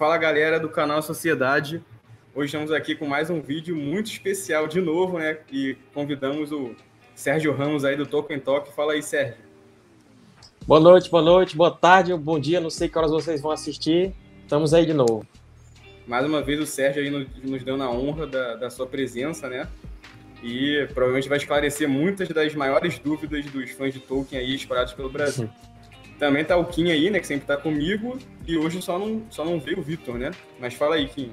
Fala galera do canal Sociedade. Hoje estamos aqui com mais um vídeo muito especial de novo, né? E convidamos o Sérgio Ramos aí do Tolkien Talk. Fala aí, Sérgio. Boa noite, boa noite, boa tarde, bom dia. Não sei que horas vocês vão assistir. Estamos aí de novo. Mais uma vez o Sérgio aí nos, deu na honra da, da sua presença, né? E provavelmente vai esclarecer muitas das maiores dúvidas dos fãs de Tolkien aí espalhados pelo Brasil. Também tá o Kim aí, né, que sempre tá comigo, e hoje só não, só não veio o Vitor, né? Mas fala aí, Kim.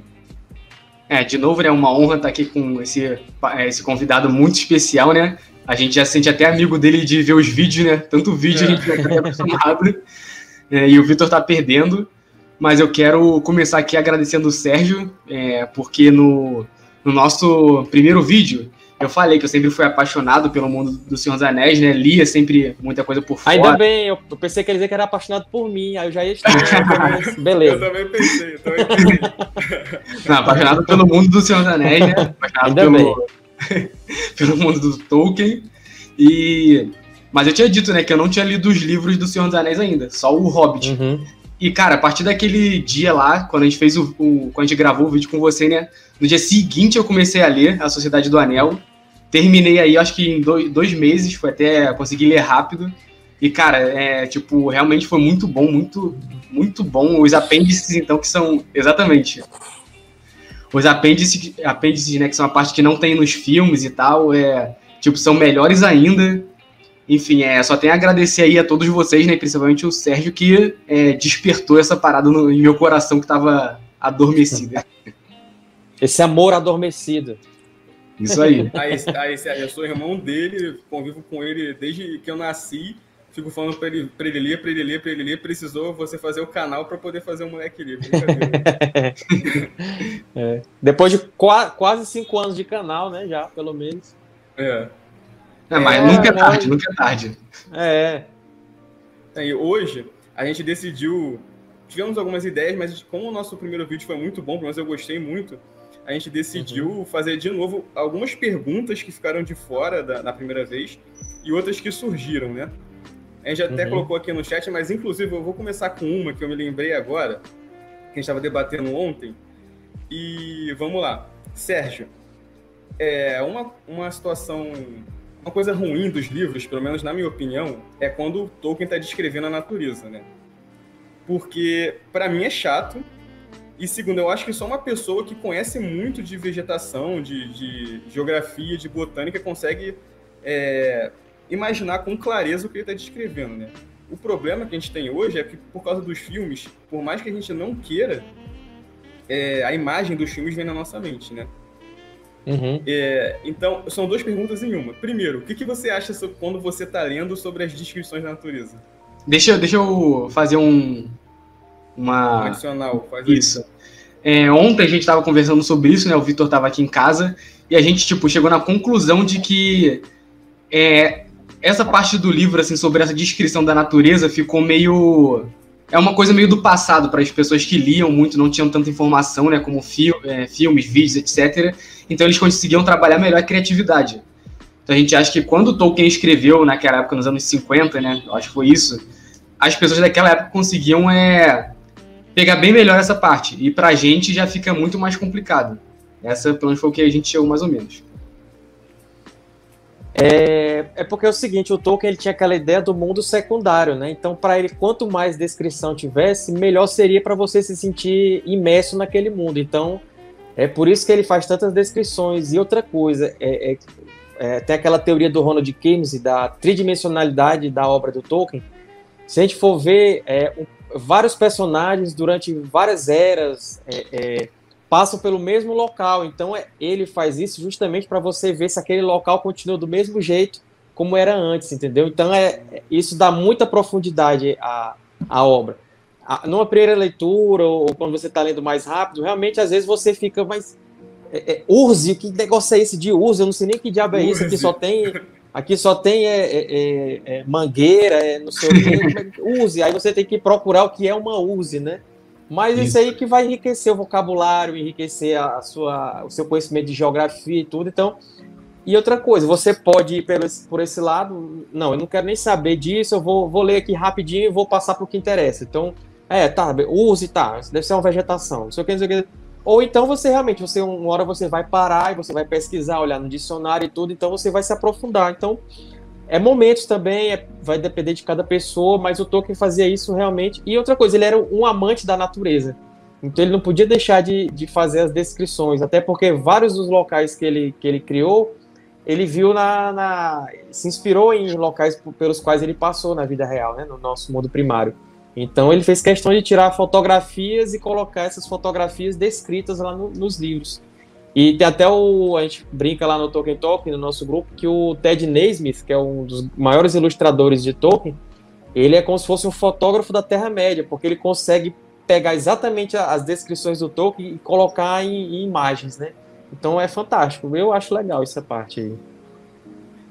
É, de novo, né, uma honra estar aqui com esse, esse convidado muito especial, né? A gente já se sente até amigo dele de ver os vídeos, né? Tanto vídeo é. a gente já tá acostumado. É, e o Vitor tá perdendo. Mas eu quero começar aqui agradecendo o Sérgio, é, porque no, no nosso primeiro vídeo eu falei que eu sempre fui apaixonado pelo mundo do Senhor dos Anéis, né? Lia sempre muita coisa por fora. Ainda bem, eu pensei que ele dizer que era apaixonado por mim, aí eu já ia estar. Beleza. Eu também pensei, eu também pensei. Não, apaixonado pelo mundo do Senhor dos Anéis, né? Apaixonado Ainda pelo, pelo mundo do Tolkien. E... Mas eu tinha dito, né, que eu não tinha lido os livros do Senhor dos Anéis ainda, só o Hobbit. Uhum. E, cara, a partir daquele dia lá, quando a gente fez o, o, Quando a gente gravou o vídeo com você, né? No dia seguinte eu comecei a ler A Sociedade do Anel. Terminei aí, acho que em dois, dois meses, foi até conseguir ler rápido. E, cara, é, tipo, realmente foi muito bom, muito, muito bom. Os apêndices, então, que são. Exatamente. Os apêndices, apêndices, né, que são a parte que não tem nos filmes e tal, é, tipo, são melhores ainda. Enfim, é, só tenho a agradecer aí a todos vocês, né? Principalmente o Sérgio, que é, despertou essa parada no, em meu coração que estava adormecido. Esse amor adormecido. Isso aí. aí, aí eu sou irmão dele, convivo com ele desde que eu nasci. Fico falando pra ele, pra ele ler, pra ele ler, pra ele ler. Precisou você fazer o canal para poder fazer o moleque ler. é. Depois de qua, quase cinco anos de canal, né? Já, pelo menos. É. É, mas é, nunca é tarde, nunca é tarde. É. E hoje a gente decidiu. Tivemos algumas ideias, mas como o nosso primeiro vídeo foi muito bom, pelo menos eu gostei muito, a gente decidiu uhum. fazer de novo algumas perguntas que ficaram de fora da, primeira vez e outras que surgiram, né? A gente até uhum. colocou aqui no chat, mas inclusive eu vou começar com uma que eu me lembrei agora, que a gente estava debatendo ontem. E vamos lá. Sérgio, é uma, uma situação uma coisa ruim dos livros, pelo menos na minha opinião, é quando o Tolkien está descrevendo a natureza, né? Porque, para mim, é chato. E, segundo, eu acho que só uma pessoa que conhece muito de vegetação, de, de geografia, de botânica, consegue é, imaginar com clareza o que ele está descrevendo, né? O problema que a gente tem hoje é que, por causa dos filmes, por mais que a gente não queira, é, a imagem dos filmes vem na nossa mente, né? Uhum. É, então, são duas perguntas em uma. Primeiro, o que, que você acha sobre, quando você está lendo sobre as descrições da natureza? Deixa, deixa eu fazer um. Uma. Um adicional, faz isso. É, ontem a gente estava conversando sobre isso, né? O Vitor estava aqui em casa e a gente tipo chegou na conclusão de que é, essa parte do livro assim sobre essa descrição da natureza ficou meio é uma coisa meio do passado para as pessoas que liam muito, não tinham tanta informação, né, como fi é, filmes, vídeos, etc. Então eles conseguiam trabalhar melhor a criatividade. Então a gente acha que quando Tolkien escreveu naquela época, nos anos 50, né, eu acho que foi isso, as pessoas daquela época conseguiam é, pegar bem melhor essa parte. E para a gente já fica muito mais complicado. Essa, pelo menos, foi o que a gente chegou mais ou menos. É, é porque é o seguinte, o Tolkien ele tinha aquela ideia do mundo secundário, né? Então, para ele, quanto mais descrição tivesse, melhor seria para você se sentir imerso naquele mundo. Então, é por isso que ele faz tantas descrições. E outra coisa, é, é, é tem aquela teoria do Ronald Keynes da tridimensionalidade da obra do Tolkien. Se a gente for ver é, um, vários personagens durante várias eras, é, é, passam pelo mesmo local. Então é, ele faz isso justamente para você ver se aquele local continua do mesmo jeito como era antes, entendeu? Então é isso dá muita profundidade à, à obra. A, numa primeira leitura ou quando você está lendo mais rápido, realmente às vezes você fica mais é, é, Urze, que negócio é esse de Urze? Eu não sei nem que diabo é isso. Aqui só tem aqui só tem é, é, é, é mangueira, é, não sei o que. Use. Aí você tem que procurar o que é uma Use, né? Mas isso. isso aí que vai enriquecer o vocabulário, enriquecer a sua, o seu conhecimento de geografia e tudo. Então, e outra coisa, você pode ir por esse, por esse lado, não, eu não quero nem saber disso, eu vou, vou ler aqui rapidinho e vou passar para o que interessa. Então, É, tá, use, tá, deve ser uma vegetação, não sei o que, não sei o que. Ou então você realmente, você uma hora você vai parar e você vai pesquisar, olhar no dicionário e tudo, então você vai se aprofundar. Então, é momentos também, é, vai depender de cada pessoa, mas o Tolkien fazia isso realmente. E outra coisa, ele era um amante da natureza. Então ele não podia deixar de, de fazer as descrições, até porque vários dos locais que ele, que ele criou, ele viu na, na se inspirou em locais pelos quais ele passou na vida real, né, no nosso mundo primário. Então ele fez questão de tirar fotografias e colocar essas fotografias descritas lá no, nos livros. E tem até o. A gente brinca lá no Tolkien Talk, no nosso grupo, que o Ted Naismith, que é um dos maiores ilustradores de Tolkien, ele é como se fosse um fotógrafo da Terra-média, porque ele consegue pegar exatamente as descrições do Tolkien e colocar em, em imagens, né? Então é fantástico. Eu acho legal essa parte aí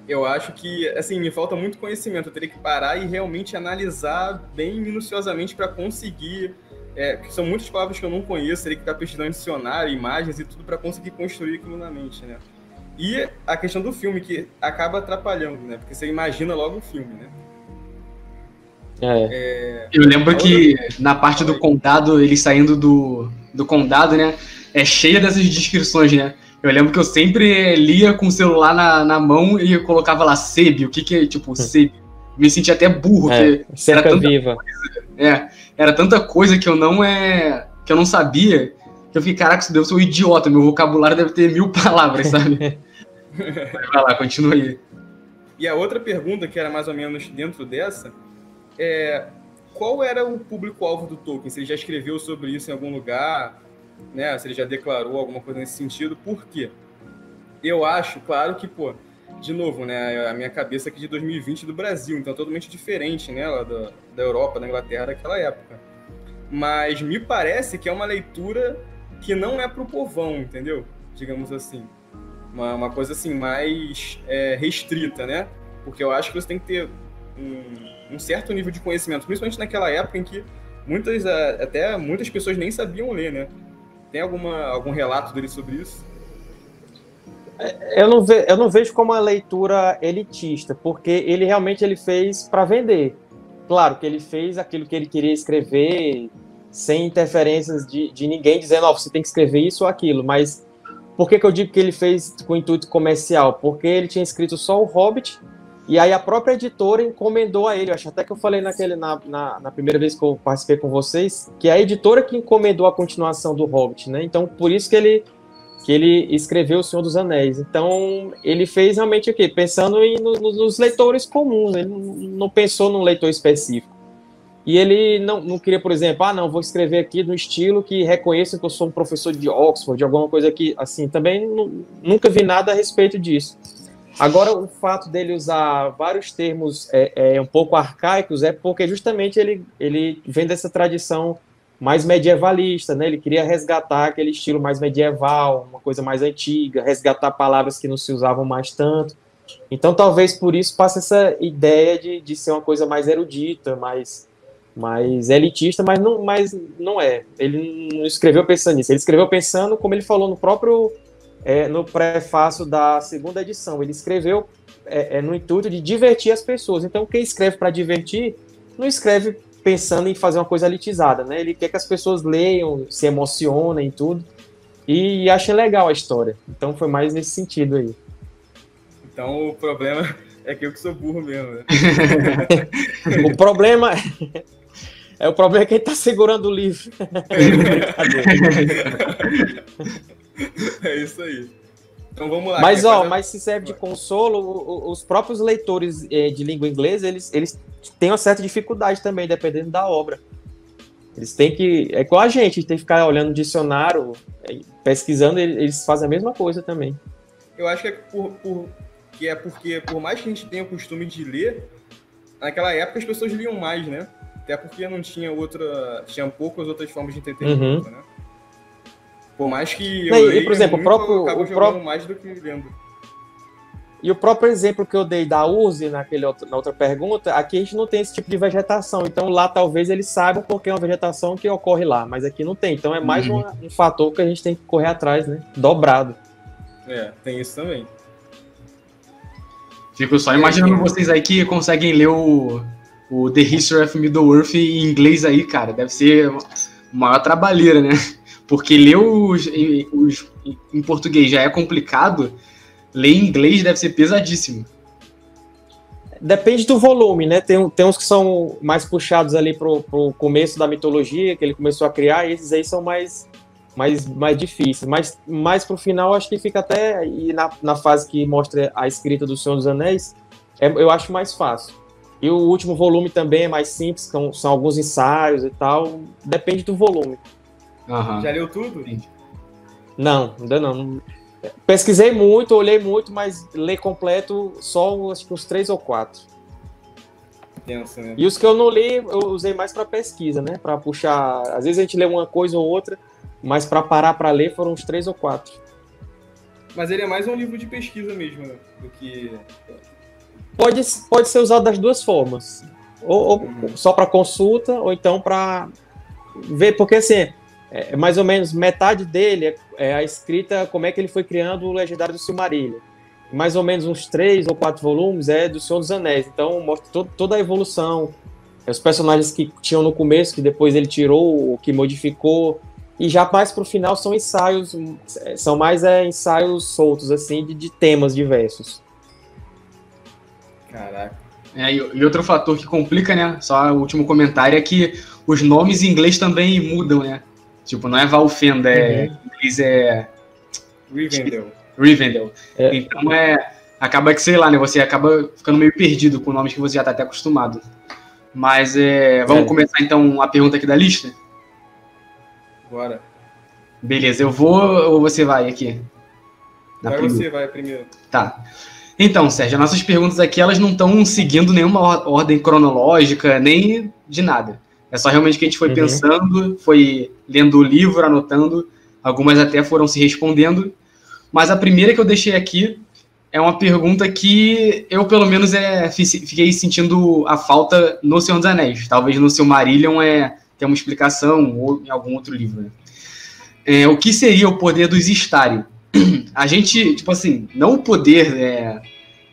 eu acho que, assim, me falta muito conhecimento. Eu teria que parar e realmente analisar bem minuciosamente para conseguir. É, são muitas palavras que eu não conheço, teria que estar pesquisando dicionário, imagens e tudo para conseguir construir aquilo na mente, né? E a questão do filme, que acaba atrapalhando, né? Porque você imagina logo o filme, né? É. É... Eu lembro que na parte do condado, ele saindo do, do condado, né? É cheia dessas descrições, né? Eu lembro que eu sempre lia com o celular na, na mão e eu colocava lá SEB, o que que é, tipo, hum. SEB. Me sentia até burro, é, era tanta viva. Coisa, é, era tanta coisa que eu não é que eu não sabia, que eu fiquei, caraca, isso deve ser um idiota, meu vocabulário deve ter mil palavras, sabe? Vai lá, continua aí. E a outra pergunta, que era mais ou menos dentro dessa, é qual era o público-alvo do Tolkien? Se ele já escreveu sobre isso em algum lugar? Né? Se ele já declarou alguma coisa nesse sentido, por quê? Eu acho, claro que, pô, de novo, né? A minha cabeça aqui de 2020 do Brasil, então totalmente diferente, né? Lá da, da Europa, da Inglaterra daquela época. Mas me parece que é uma leitura que não é pro povão, entendeu? Digamos assim. Uma, uma coisa assim, mais é, restrita, né? Porque eu acho que você tem que ter um, um certo nível de conhecimento, principalmente naquela época em que muitas, até muitas pessoas nem sabiam ler, né? Tem alguma, algum relato dele sobre isso? É, eu não, ve, eu não vejo como uma leitura elitista, porque ele realmente ele fez para vender. Claro que ele fez aquilo que ele queria escrever, sem interferências de, de ninguém dizendo, ó, oh, você tem que escrever isso ou aquilo, mas por que, que eu digo que ele fez com intuito comercial? Porque ele tinha escrito só o Hobbit e aí a própria editora encomendou a ele, eu acho até que eu falei naquele, na, na, na, primeira vez que eu participei com vocês, que é a editora que encomendou a continuação do Hobbit, né? Então, por isso que ele, que ele escreveu O Senhor dos Anéis. Então, ele fez realmente o quê? Pensando em, no, nos leitores comuns, ele não pensou num leitor específico. E ele não, não queria, por exemplo, ah, não, vou escrever aqui no estilo que reconheça que eu sou um professor de Oxford, de alguma coisa aqui, assim, também nunca vi nada a respeito disso. Agora, o fato dele usar vários termos é, é, um pouco arcaicos é porque justamente ele, ele vem dessa tradição mais medievalista, né? Ele queria resgatar aquele estilo mais medieval, uma coisa mais antiga, resgatar palavras que não se usavam mais tanto. Então, talvez por isso passe essa ideia de, de ser uma coisa mais erudita, mais, mais elitista, mas não, mas não é. Ele não escreveu pensando nisso. Ele escreveu pensando, como ele falou no próprio é, no prefácio da segunda edição. Ele escreveu é, é, no intuito de divertir as pessoas. Então, quem escreve para divertir, não escreve pensando em fazer uma coisa elitizada, né? Ele quer que as pessoas leiam, se emocionem e tudo. E, e achem legal a história. Então, foi mais nesse sentido aí. Então, o problema é que eu que sou burro mesmo. Né? o problema é o problema é quem está segurando o livro. é isso aí. Então vamos lá. Mas, ó, fazer... mas se serve de consolo, os próprios leitores eh, de língua inglesa, eles, eles têm uma certa dificuldade também, dependendo da obra. Eles têm que. É igual a gente, a gente tem que ficar olhando no dicionário, eh, pesquisando, eles fazem a mesma coisa também. Eu acho que é, por, por, que é porque, por mais que a gente tenha o costume de ler, naquela época as pessoas liam mais, né? Até porque não tinha outra. Tinha poucas outras formas de entretenimento, uhum. né? Por mais que eu e, por exemplo, muito, o próprio, eu o próprio mais do que lendo. E o próprio exemplo que eu dei da Uzi naquele outro, na outra pergunta, aqui a gente não tem esse tipo de vegetação. Então lá talvez eles saibam porque é uma vegetação que ocorre lá, mas aqui não tem. Então é mais uhum. um, um, fator que a gente tem que correr atrás, né? Dobrado. É, tem isso também. Fico só imaginando vocês aí que conseguem ler o, o The History of Middle-earth em inglês aí, cara, deve ser maior trabalheira, né? Porque ler os, os, em português já é complicado, ler em inglês deve ser pesadíssimo. Depende do volume, né? Tem, tem uns que são mais puxados ali pro, pro começo da mitologia, que ele começou a criar, e esses aí são mais, mais, mais difíceis. Mas mais pro final, acho que fica até. E na, na fase que mostra a escrita do Senhor dos Anéis, é, eu acho mais fácil. E o último volume também é mais simples, são, são alguns ensaios e tal. Depende do volume. Uhum. Já leu tudo? Não, ainda não. Pesquisei muito, olhei muito, mas ler completo só acho que uns três ou quatro. Tenso, né? E os que eu não li, eu usei mais para pesquisa, né? Para puxar. Às vezes a gente lê uma coisa ou outra, mas para parar para ler foram uns três ou quatro. Mas ele é mais um livro de pesquisa mesmo, né? do que. Pode, pode ser usado das duas formas. Ou, ou uhum. só para consulta, ou então para ver, porque assim, é, é, mais ou menos metade dele é, é, a escrita, como é que ele foi criando o Legendário do Silmarillion. Mais ou menos uns três ou quatro volumes é do Senhor dos Anéis. Então mostra to toda a evolução, é, os personagens que tinham no começo, que depois ele tirou, que modificou. E já mais para o final são ensaios, é, são mais é, ensaios soltos, assim, de, de temas diversos. Caraca. É, e, outro fator que complica, né? Só o último comentário é que os nomes em inglês também mudam, né? Tipo, não é Valfenda, é, uhum. inglês é. Rivendell. Rivendell. É. Então é. Acaba que, sei lá, né? Você acaba ficando meio perdido com nomes que você já tá até acostumado. Mas é. Vamos é. começar então a pergunta aqui da lista? Bora. Beleza, eu vou ou você vai aqui? Na vai primeira. você, vai primeiro. Tá. Então, Sérgio, nossas perguntas aqui elas não estão seguindo nenhuma ordem cronológica, nem de nada. É só realmente que a gente foi uhum. pensando, foi lendo o livro, anotando, algumas até foram se respondendo. Mas a primeira que eu deixei aqui é uma pergunta que eu, pelo menos, é, fiquei sentindo a falta no Senhor dos Anéis. Talvez no Silmarillion é, tem uma explicação, ou em algum outro livro. Né? É, o que seria o poder dos Istari? A gente, tipo assim, não o poder é,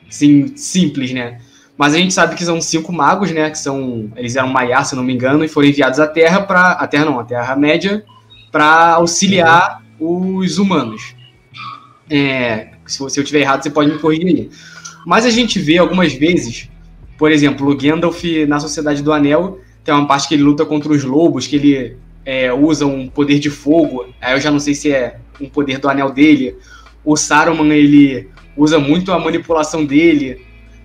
assim, simples, né? Mas a gente sabe que são cinco magos, né? Que são. Eles eram Maiar, se não me engano, e foram enviados à Terra para. A Terra não, a Terra-média, para auxiliar os humanos. É, se, se eu tiver errado, você pode me corrigir aí. Mas a gente vê algumas vezes, por exemplo, o Gandalf na Sociedade do Anel, tem uma parte que ele luta contra os lobos, que ele é, usa um poder de fogo. Aí eu já não sei se é um poder do anel dele. O Saruman, ele usa muito a manipulação dele.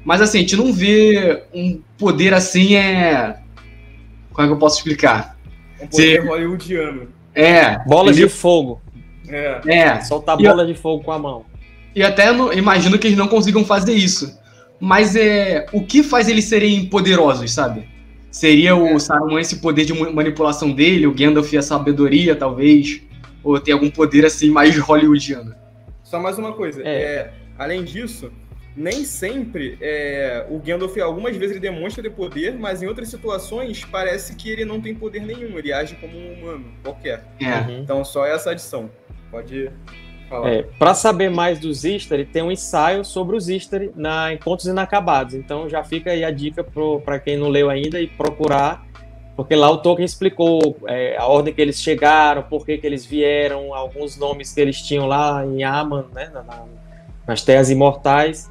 Mas assim, a gente não vê um poder assim, é. Como é que eu posso explicar? Um poder Se... hollywoodiano. É. Bolas de fogo. É. é. Soltar bola eu... de fogo com a mão. E até no... imagino que eles não consigam fazer isso. Mas é. O que faz eles serem poderosos, sabe? Seria o é. Saruman esse poder de manipulação dele, o Gandalf a sabedoria, talvez. Ou tem algum poder assim mais hollywoodiano. Só mais uma coisa. É. é além disso, nem sempre é, o Gandalf, algumas vezes ele demonstra ter poder, mas em outras situações parece que ele não tem poder nenhum, ele age como um humano qualquer. É. Uhum. Então só essa adição. Pode falar. É, para saber mais dos Istari, tem um ensaio sobre os Istari na Encontros Inacabados. Então já fica aí a dica para quem não leu ainda e procurar, porque lá o Tolkien explicou é, a ordem que eles chegaram, por que, que eles vieram, alguns nomes que eles tinham lá em Aman, né, na, nas Terras Imortais.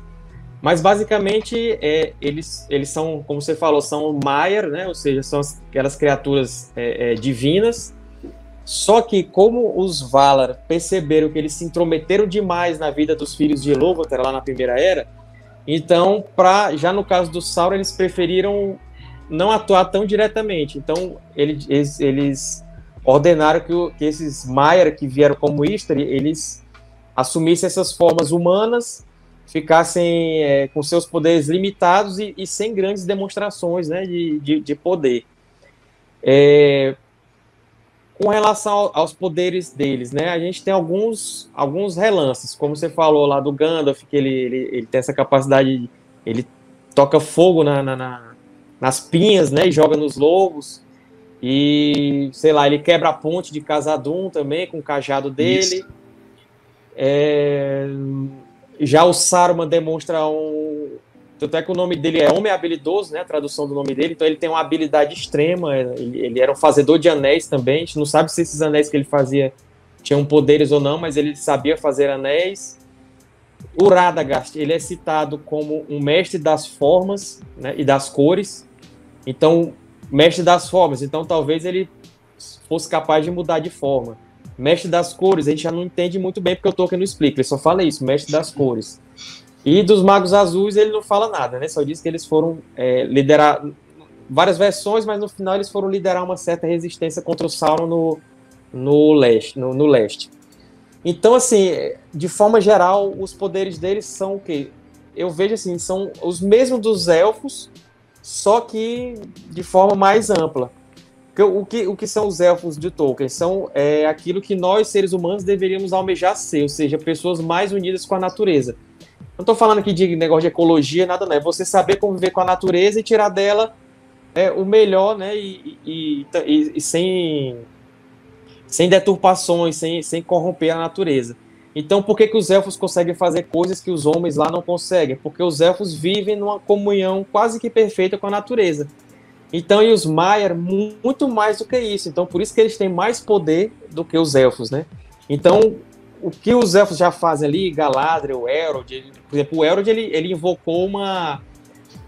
Mas basicamente é, eles, eles são, como você falou, são Maiar, né? Ou seja, são aquelas criaturas é, é, divinas. Só que como os Valar perceberam que eles se intrometeram demais na vida dos filhos de Ilúvatar lá na Primeira Era, então, pra, já no caso do Sauron, eles preferiram não atuar tão diretamente. Então, eles, eles ordenaram que, que esses Maiar que vieram como Istari, eles assumissem essas formas humanas ficassem é, com seus poderes limitados e, e, sem grandes demonstrações né, de, de, de poder. É, com relação aos poderes deles, né, a gente tem alguns, alguns relances, como você falou lá do Gandalf, que ele, ele, ele tem essa capacidade, ele toca fogo na, na, na, nas pinhas né, e joga nos lobos. E, sei lá, ele quebra a ponte de Casadum também com o cajado dele. É, já o Saruman demonstra um, Tanto é que o nome dele é Homem Habilidoso, né? A tradução do nome dele. Então ele tem uma habilidade extrema. Ele, ele era um fazedor de anéis também. A gente não sabe se esses anéis que ele fazia tinham poderes ou não, mas ele sabia fazer anéis. O Radagast, ele é citado como um mestre das formas né, e das cores. Então, mestre das formas. Então, talvez ele fosse capaz de mudar de forma. Mestre das cores, a gente já não entende muito bem porque o Tolkien não explica. Ele só fala isso, mestre das cores. E dos Magos Azuis ele não fala nada, né? Só diz que eles foram é, liderar várias versões, mas no final eles foram liderar uma certa resistência contra o Sauron no, no leste. No, no leste. Então, assim, de forma geral, os poderes deles são o quê? Eu vejo assim, são os mesmos dos elfos, só que de forma mais ampla. O que, o que são os elfos de Tolkien? São é, aquilo que nós, seres humanos, deveríamos almejar ser, ou seja, pessoas mais unidas com a natureza. Não estou falando aqui de negócio de ecologia, nada não. É você saber conviver com a natureza e tirar dela é, o melhor, né? E, e, e, e, sem, sem deturpações, sem, sem corromper a natureza. Então, por que, que os elfos conseguem fazer coisas que os homens lá não conseguem? Porque os elfos vivem numa comunhão quase que perfeita com a natureza. Então, e os Maiar, muito mais do que isso. Então, por isso que eles têm mais poder do que os elfos, né? Então, o que os elfos já fazem ali, Galadriel, Elrond, por exemplo, o Elrond ele, ele invocou uma,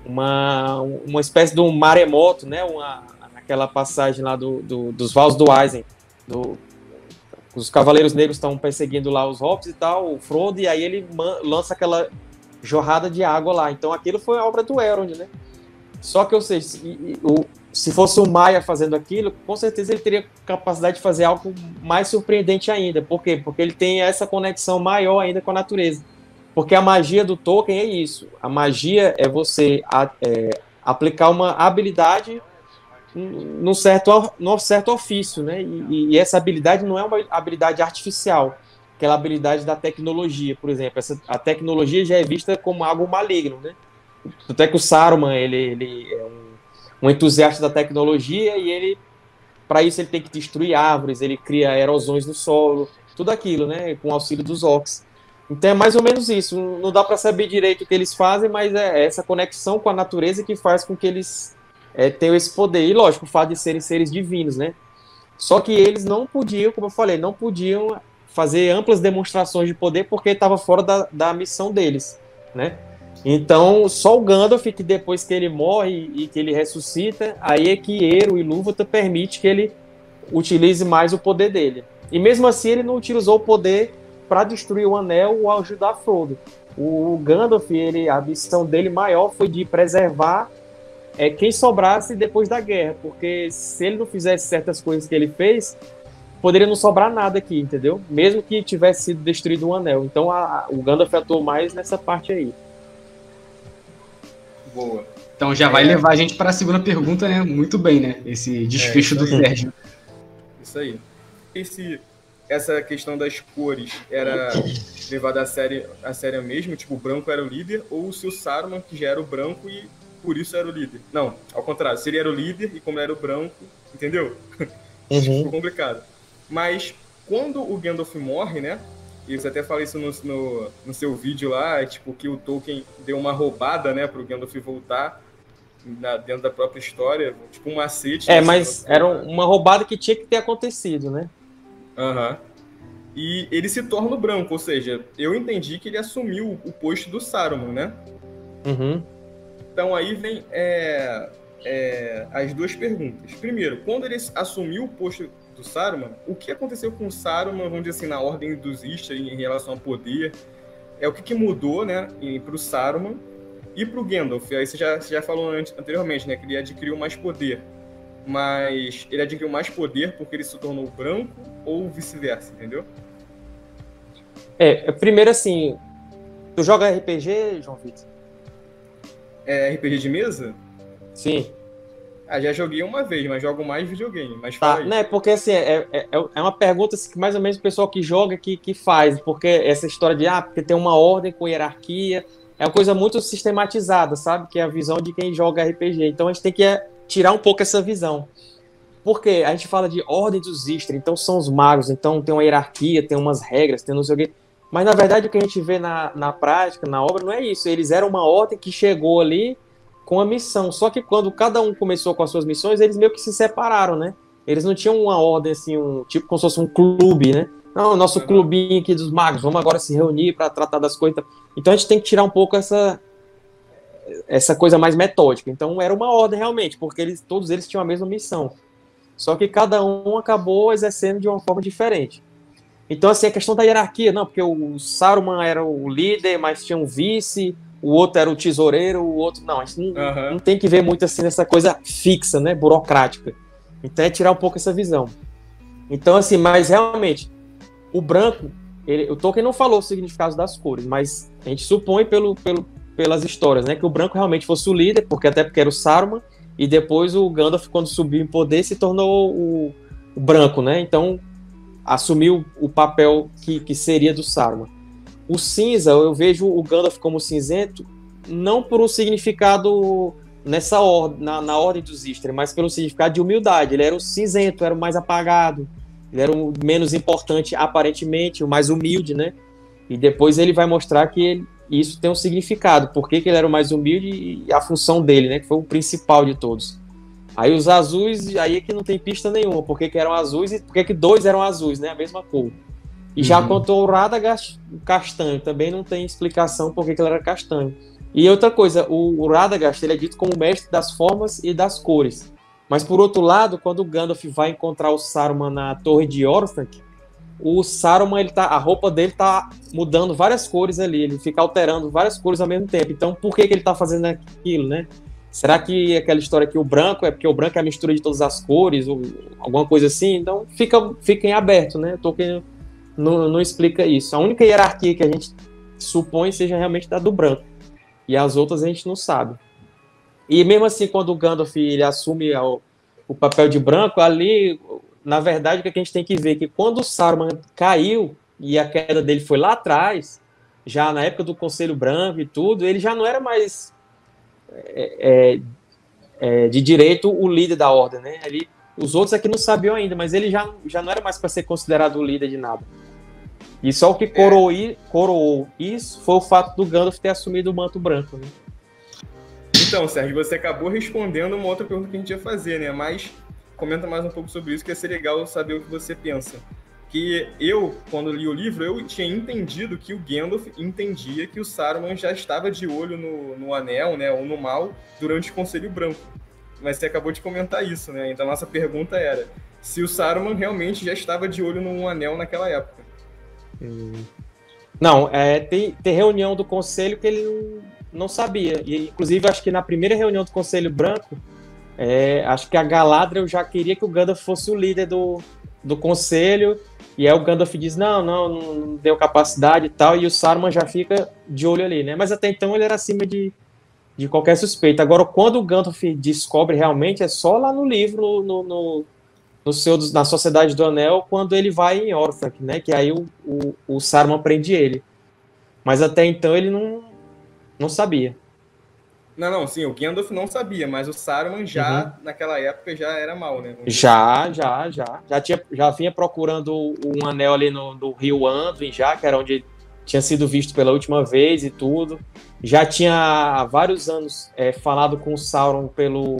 uma, uma espécie de um maremoto, né? Uma, naquela passagem lá do, do dos Vals do Eisen, do, os Cavaleiros Negros estão perseguindo lá os Hobbits e tal, o Frodo, e aí ele lança aquela jorrada de água lá. Então aquilo foi a obra do Elrond, né? Só que, ou seja, o, se fosse o Maia fazendo aquilo, com certeza ele teria capacidade de fazer algo mais surpreendente ainda. Por quê? Porque ele tem essa conexão maior ainda com a natureza. Porque a magia do Tolkien é isso. A magia é você é, aplicar uma habilidade num certo, num certo ofício, né? E, e, essa habilidade não é uma habilidade artificial, aquela habilidade da tecnologia, por exemplo. Essa, a tecnologia já é vista como algo maligno, né? Até que o Saruman, ele, ele é um um entusiasta da tecnologia e ele, para isso, ele tem que destruir árvores, ele cria erosões no solo, tudo aquilo, né, com auxílio dos Ox. Então é mais ou menos isso. Não dá para saber direito o que eles fazem, mas é essa conexão com a natureza que faz com que eles é, tenham esse poder. E lógico, o fato de serem seres divinos, né? Só que eles não podiam, como eu falei, não podiam fazer amplas demonstrações de poder porque estava fora da, da missão deles, né? Então, só o Gandalf, que depois que ele morre e que ele ressuscita, aí é que Ero e Lúvatar permite que ele utilize mais o poder dele. E mesmo assim, ele não utilizou o poder para destruir o anel ou ajudar Frodo. O Gandalf, ele, a missão dele maior foi de preservar é, quem sobrasse depois da guerra, porque se ele não fizesse certas coisas que ele fez, poderia não sobrar nada aqui, entendeu? Mesmo que tivesse sido destruído um anel. Então a, o Gandalf atuou mais nessa parte aí. Boa. Então já vai é. levar a gente para a segunda pergunta, né? Muito bem, né? Esse desfecho é, do Sérgio. Isso aí. Esse, essa questão das cores era levada a sério, a sério mesmo? Tipo, o branco era o líder? Ou se o Saruman, que já era o branco e por isso era o líder? Não, ao contrário. Se ele era o líder e como era o branco, entendeu? Uhum. Ficou complicado. Mas quando o Gandalf morre, né? E você até fala isso no, no, no, seu vídeo lá, tipo, que o Tolkien deu uma roubada, né, pro Gandalf voltar na, dentro da própria história, tipo um macete. É, né, mas era uma roubada que tinha que ter acontecido, né? Aham. Uhum. E ele se torna branco, ou seja, eu entendi que ele assumiu o posto do Saruman, né? Uhum. Então aí vem é, é, as duas perguntas. Primeiro, quando ele assumiu o posto do Saruman, o que aconteceu com o Saruman, vamos dizer assim, na ordem dos Istar em relação ao poder? É o que, que mudou, né, para o Saruman e para o Gandalf. Aí você já, você já falou anteriormente, né, que ele adquiriu mais poder. Mas ele adquiriu mais poder porque ele se tornou branco ou vice-versa, entendeu? É, primeiro assim, tu joga RPG, João Vitor? É RPG de mesa? Sim. Ah, já joguei uma vez, mas jogo mais videogame. Mas tá, né? Porque assim, é, é, é uma pergunta assim, que mais ou menos o pessoal que joga que, que faz, porque essa história de ah, porque tem uma ordem com hierarquia, é uma coisa muito sistematizada, sabe? Que é a visão de quem joga RPG. Então a gente tem que é, tirar um pouco essa visão. Porque a gente fala de ordem dos Istra, então são os magos, então tem uma hierarquia, tem umas regras, tem não sei o quê. Mas na verdade o que a gente vê na, na prática, na obra, não é isso. Eles eram uma ordem que chegou ali com a missão. Só que quando cada um começou com as suas missões, eles meio que se separaram, né? Eles não tinham uma ordem assim, um tipo como se fosse um clube, né? Não, nosso clubinho aqui dos magos, vamos agora se reunir para tratar das coisas. Então a gente tem que tirar um pouco essa essa coisa mais metódica. Então era uma ordem realmente, porque eles todos eles tinham a mesma missão. Só que cada um acabou exercendo de uma forma diferente. Então, assim, a questão da hierarquia, não, porque o Saruman era o líder, mas tinha um vice, o outro era o tesoureiro, o outro. Não, a gente não, uhum. não tem que ver muito assim nessa coisa fixa, né? Burocrática. Então é tirar um pouco essa visão. Então, assim, mas realmente, o branco, ele, o Tolkien não falou o significado das cores, mas a gente supõe pelo, pelo, pelas histórias, né? Que o branco realmente fosse o líder, porque até porque era o Saruman, e depois o Gandalf, quando subiu em poder, se tornou o, o branco, né? Então assumiu o papel que, que seria do Saruman. O cinza, eu vejo o Gandalf como cinzento, não por um significado nessa ordem, na, na ordem dos Istria, mas pelo significado de humildade. Ele era o cinzento, era o mais apagado, ele era o menos importante aparentemente, o mais humilde, né? E depois ele vai mostrar que ele, isso tem um significado, por que ele era o mais humilde e a função dele, né? Que foi o principal de todos. Aí os azuis, aí é que não tem pista nenhuma, por que, eram azuis e por que, que dois eram azuis, né? A mesma cor. E já uhum. quanto ao Radagast, castanho, também não tem explicação por que, que ele era castanho. E outra coisa, o, o Radagast ele é dito como mestre das formas e das cores. Mas por outro lado, quando o Gandalf vai encontrar o Saruman na Torre de Orthanc, o Saruman, ele tá, a roupa dele tá mudando várias cores ali, ele fica alterando várias cores ao mesmo tempo. Então, por que, que ele tá fazendo aquilo, né? Será que aquela história que o branco é porque o branco é a mistura de todas as cores, ou alguma coisa assim? Então fica, fica em aberto, né? Tolkien não, não explica isso. A única hierarquia que a gente supõe seja realmente da do branco. E as outras a gente não sabe. E mesmo assim, quando o Gandalf ele assume o, o papel de branco, ali, na verdade, o que a gente tem que ver é que quando o Saruman caiu, e a queda dele foi lá atrás, já na época do Conselho Branco e tudo, ele já não era mais é, é, é, de direito o líder da ordem, né? Ele, os outros aqui não sabiam ainda, mas ele já, já não era mais para ser considerado o líder de nada. E só o que coroou, é. coroou isso foi o fato do Gandalf ter assumido o manto branco, né? Então, Sérgio, você acabou respondendo uma outra pergunta que a gente ia fazer, né? Mas comenta mais um pouco sobre isso, que ia ser legal saber o que você pensa que eu, quando li o livro, eu tinha entendido que o Gandalf entendia que o Saruman já estava de olho no, no anel, né, ou no mal, durante o Conselho Branco. Mas você acabou de comentar isso, né? Então a nossa pergunta era se o Saruman realmente já estava de olho no anel naquela época. Não, é, tem, tem reunião do Conselho que ele não, não sabia. E, inclusive, acho que na primeira reunião do Conselho Branco, é, acho que a Galadriel já queria que o Gandalf fosse o líder do, do Conselho e aí o Gandalf diz, não, não, não deu capacidade e tal, e o Saruman já fica de olho ali, né? Mas até então ele era acima de, de qualquer suspeita. Agora, quando o Gandalf descobre realmente, é só lá no livro, no, no, no seu, na Sociedade do Anel, quando ele vai em Orthanc, né? Que aí o, o, o Saruman prende ele. Mas até então ele não, não sabia. Não, não, sim, o Gandalf não sabia, mas o Saruman já, uhum. naquela época, já era mal, né? Já, já, já. Já, tinha, já vinha procurando um anel ali no, no rio Anduin, já, que era onde tinha sido visto pela última vez e tudo. Já tinha há vários anos é, falado com o Sauron pelo,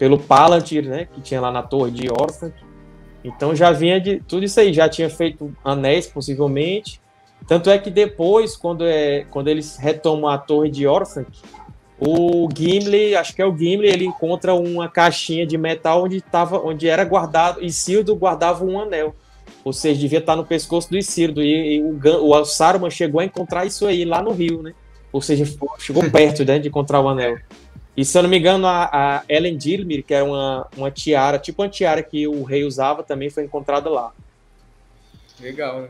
pelo Palantir, né? Que tinha lá na torre de Orthanc. Então já vinha de tudo isso aí, já tinha feito anéis, possivelmente. Tanto é que depois, quando, é, quando eles retomam a torre de Orthanc, o Gimli, acho que é o Gimli, ele encontra uma caixinha de metal onde, tava, onde era guardado, Isildo guardava um anel. Ou seja, devia estar no pescoço do Isildo. E, e o, o Saruman chegou a encontrar isso aí lá no rio, né? Ou seja, chegou perto né, de encontrar o anel. E se eu não me engano, a, a Ellen Dilmir, que é uma, uma tiara, tipo uma tiara que o rei usava, também foi encontrada lá. Legal, né?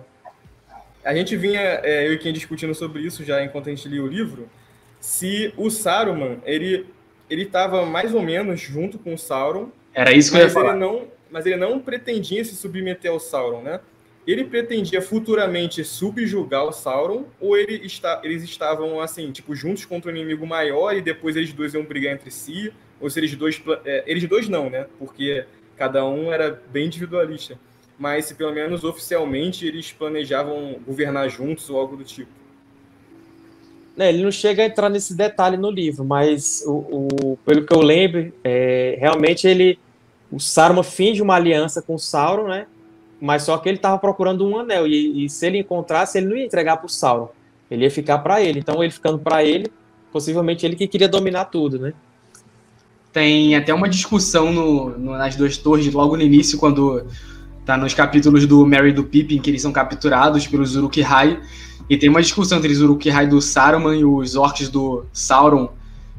A gente vinha, é, eu e quem discutindo sobre isso já enquanto a gente lia o livro se o Saruman, ele ele estava mais ou menos junto com o Sauron. Era isso que eu ia falar. Ele não, mas ele não pretendia se submeter ao Sauron, né? Ele pretendia futuramente subjugar o Sauron, ou ele está, eles estavam, assim, tipo, juntos contra um inimigo maior e depois eles dois iam brigar entre si, ou se eles dois... É, eles dois não, né? Porque cada um era bem individualista. mas se pelo menos oficialmente eles planejavam governar juntos ou algo do tipo. É, ele não chega a entrar nesse detalhe no livro, mas o, o pelo que eu lembro, é, realmente ele, o Saruman finge uma aliança com o Sauron, né? Mas só que ele estava procurando um anel e, e, se ele encontrasse, ele não ia entregar para o Sauron, ele ia ficar para ele. Então ele ficando para ele, possivelmente ele que queria dominar tudo, né? Tem até uma discussão no, no, nas duas torres logo no início, quando tá nos capítulos do Merry e do Pippin, que eles são capturados pelos Uruk-hai, e tem uma discussão entre os Uruk-hai do Saruman e os orcs do Sauron,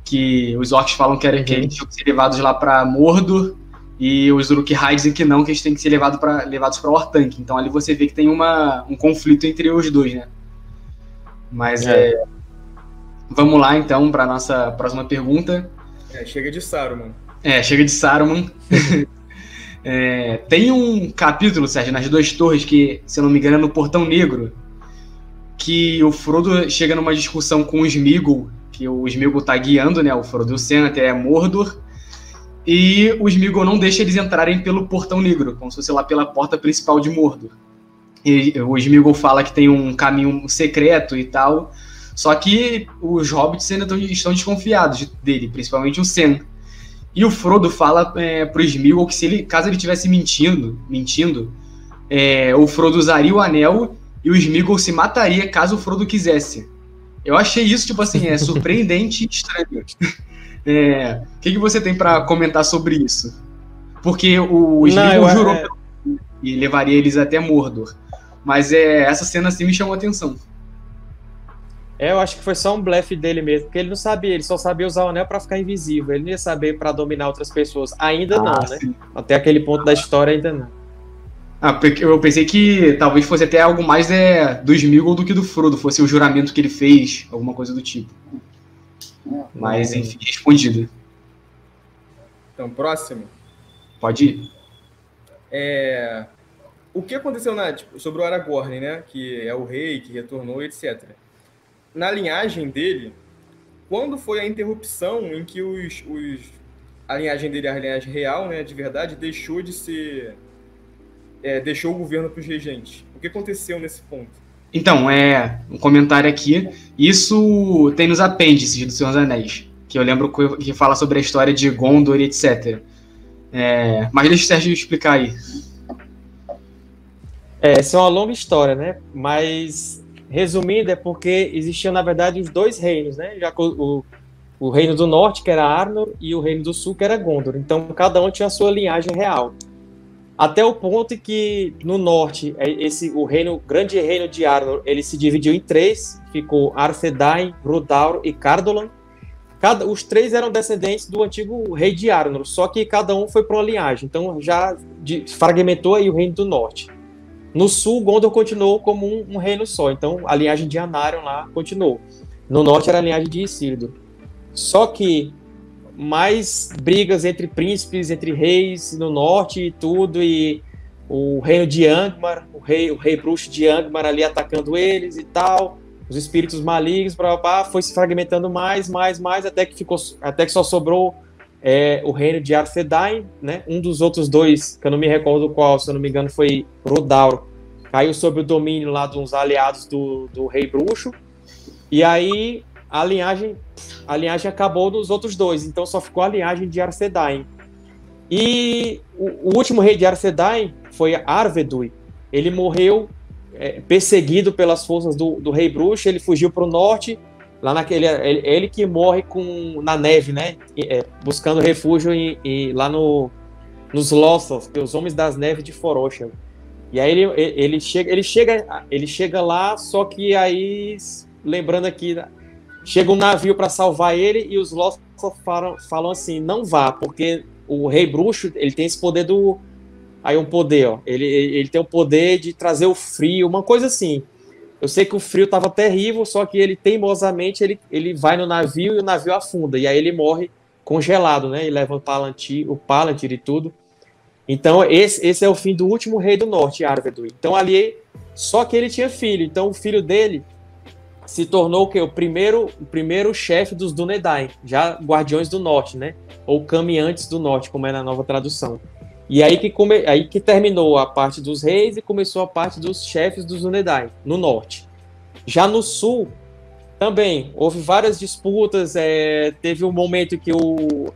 que os orcs falam que, era, uhum. que eles tinham que ser levados lá para Mordor, e os Uruk-hai dizem que não, que eles têm que ser levado pra, levados para Orthanc. Então ali você vê que tem uma, um conflito entre os dois, né? Mas é. é... Vamos lá então para nossa próxima pergunta. É, chega de Saruman. É, chega de Saruman. é, tem um capítulo, Sérgio, nas duas torres, que, se eu não me engano, é no Portão Negro, que o Frodo chega numa discussão com o Smeagol, que o Smeagol tá guiando, né, o Frodo e o Sen até Mordor, e o Smeagol não deixa eles entrarem pelo Portão Negro, como se fosse lá pela porta principal de Mordor. E o Smeagol fala que tem um caminho secreto e tal, só que os hobbits ainda estão desconfiados dele, principalmente o Sen. E o Frodo fala é, pro Smeagol que se ele, caso ele estivesse mentindo, mentindo, é, o Frodo usaria o anel e o Smeagol se mataria caso o Frodo quisesse. Eu achei isso, tipo assim, é surpreendente e estranho. É, o que, que você tem para comentar sobre isso? Porque o Smeagol jurou é... e levaria eles até Mordor. Mas é, essa cena assim me chamou a atenção. É, eu acho que foi só um blefe dele mesmo, porque ele não sabia, ele só sabia usar o anel para ficar invisível, ele não ia saber para dominar outras pessoas. Ainda ah, não, né? sim. né? Até aquele ponto da história ainda não. Ah, eu pensei que talvez fosse até algo mais é, do Smeagol do que do Frodo, fosse o juramento que ele fez, alguma coisa do tipo. Mas, enfim, respondido. Então, próximo. Pode ir. É... O que aconteceu na, tipo, sobre o Aragorn, né? Que é o rei, que retornou, etc. Na linhagem dele, quando foi a interrupção em que os, os a linhagem dele, a linhagem real, né, de verdade, deixou de ser é, deixou o governo para os regentes. O que aconteceu nesse ponto? Então, é um comentário aqui. Isso tem nos apêndices do Senhor dos Anéis, que eu lembro que fala sobre a história de Gondor e etc. É, mas deixa o Sérgio explicar aí. É, essa é uma longa história, né? Mas, resumindo, é porque existiam, na verdade, os dois reinos, né? Já o, o reino do norte, que era Arnor, e o reino do sul, que era Gondor. Então, cada um tinha a sua linhagem real. Até o ponto que no norte, é, esse o reino, grande reino de Arnor, ele se dividiu em três, ficou Arthedain, Rudaur e Cardolan. Cada, os três eram descendentes do antigo rei de Arnor, só que cada um foi para uma linhagem, então já de, fragmentou aí o reino do norte. No sul, Gondor continuou como um, um, reino só, então a linhagem de Anarion lá continuou. No norte era a linhagem de Isildur. Só que mais brigas entre príncipes, entre reis no norte e tudo, e o reino de Angmar, o rei, o rei bruxo de Angmar ali atacando eles e tal, os espíritos malignos, blá, blá, foi se fragmentando mais, mais, mais, até que ficou, até que só sobrou é, o reino de Arthedain, né? Um dos outros dois, que eu não me recordo qual, se eu não me engano, foi Rodauro, caiu sob o domínio lá uns aliados do, do rei bruxo. E aí a linhagem, a linhagem acabou nos outros dois, então só ficou a linhagem de Arcedain. E o, o último rei de Arcedain foi Arvedui. Ele morreu é, perseguido pelas forças do, do rei bruxo, ele fugiu para o norte, lá naquele ele, ele, que morre com na neve, né? É, buscando refúgio em, em, lá no nos Lossos, que é os homens das neves de Foroshel. E aí ele, ele chega ele chega ele chega lá, só que aí lembrando aqui Chega um navio para salvar ele e os Lost falam, falam assim: não vá, porque o rei bruxo ele tem esse poder do. Aí um poder, ó. Ele, ele tem o poder de trazer o frio, uma coisa assim. Eu sei que o frio estava terrível, só que ele teimosamente ele, ele vai no navio e o navio afunda. E aí ele morre congelado, né? E leva o Palantir, o Palantir e tudo. Então esse, esse é o fim do último rei do norte, Arvedui. Então ali só que ele tinha filho. Então o filho dele se tornou o que o primeiro o primeiro chefe dos Dúnedain, já Guardiões do Norte, né? Ou Caminhantes do Norte, como é na nova tradução. E aí que, come... aí que terminou a parte dos reis e começou a parte dos chefes dos Unedai, no norte. Já no sul, também, houve várias disputas, é... teve um momento que o...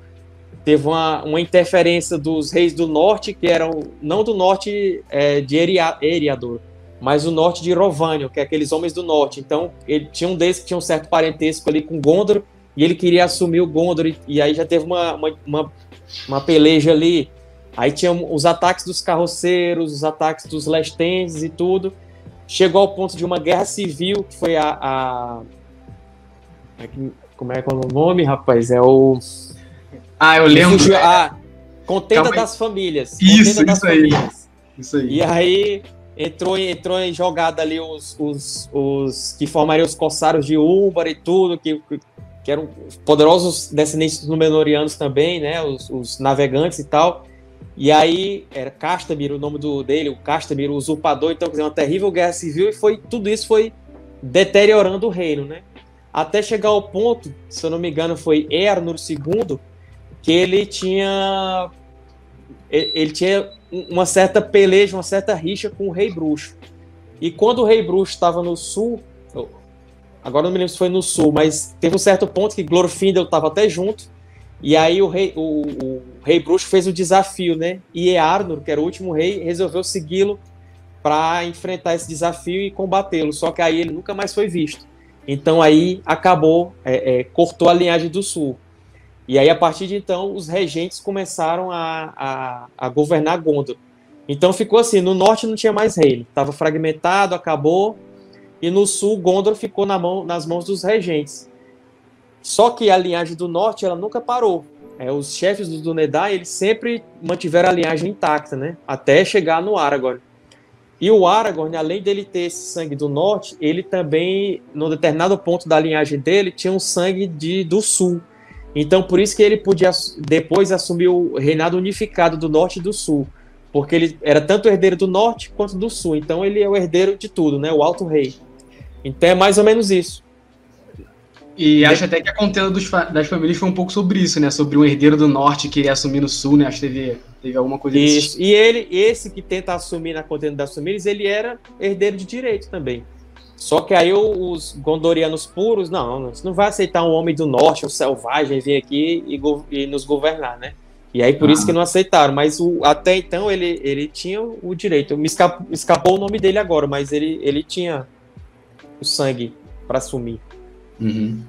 teve uma, uma interferência dos reis do norte, que eram, não do norte é, de Eria... Eriador, mas o norte de Rovânio, que é aqueles homens do norte. Então, ele tinha um desses que tinha um certo parentesco ali com Gondor, e ele queria assumir o Gondor, e, e aí já teve uma, uma, uma, uma, peleja ali. Aí tinha os ataques dos carroceiros, os ataques dos lestenses e tudo. Chegou ao ponto de uma guerra civil, que foi a. a... É como é que é o nome, rapaz? É o. Ah, eu lembro. Ah, Contenda das Famílias. Isso, isso famílias. aí. Isso aí. E aí entrou, entrou em jogada ali os, os, os que formariam os corsários de Úmbar e tudo, que, que eram poderosos descendentes dos Númenóreanos também, né, os, os, navegantes e tal. E aí era Castamir o nome do, dele, o Castamir, o usurpador, então, quer dizer, uma terrível guerra civil e foi tudo isso foi deteriorando o reino, né? Até chegar ao ponto, se eu não me engano, foi Earnur II, que ele tinha ele tinha uma certa peleja, uma certa rixa com o Rei Bruxo. E quando o Rei Bruxo estava no sul, agora não me lembro se foi no sul, mas teve um certo ponto que Glorfindel estava até junto, e aí o rei, o, o, rei Bruxo fez o desafio, né? E Earnur, que era o último rei, resolveu segui-lo para enfrentar esse desafio e combatê-lo. Só que aí ele nunca mais foi visto. Então aí acabou, é, é, cortou a linhagem do sul. E aí, a partir de então, os regentes começaram a, a, a governar Gondor. Então ficou assim, no norte não tinha mais reino, estava fragmentado, acabou, e no sul Gondor ficou na mão, nas mãos dos regentes. Só que a linhagem do norte ela nunca parou. É, os chefes do Dúnedain eles sempre mantiveram a linhagem intacta, né? Até chegar no Aragorn. E o Aragorn, além dele ter esse sangue do norte, ele também, no determinado ponto da linhagem dele, tinha um sangue de, do sul. Então, por isso que ele podia depois assumir o reinado unificado do norte e do sul, porque ele era tanto herdeiro do norte quanto do sul. Então, ele é o herdeiro de tudo, né? O alto rei. Então, é mais ou menos isso. E acho até que a contenda dos, das famílias foi um pouco sobre isso, né? Sobre um herdeiro do norte que iria assumir no sul, né? Acho que teve, teve alguma coisa Isso. E ele, esse que tenta assumir na contenda das famílias, ele era herdeiro de direito também. Só que aí os gondorianos puros, não, você não vai aceitar um homem do norte, um selvagem, vir aqui e, e nos governar, né? E aí por ah. isso que não aceitaram, mas o, até então ele, ele tinha o direito. Me escapou, escapou o nome dele agora, mas ele, ele tinha o sangue para assumir. Uhum.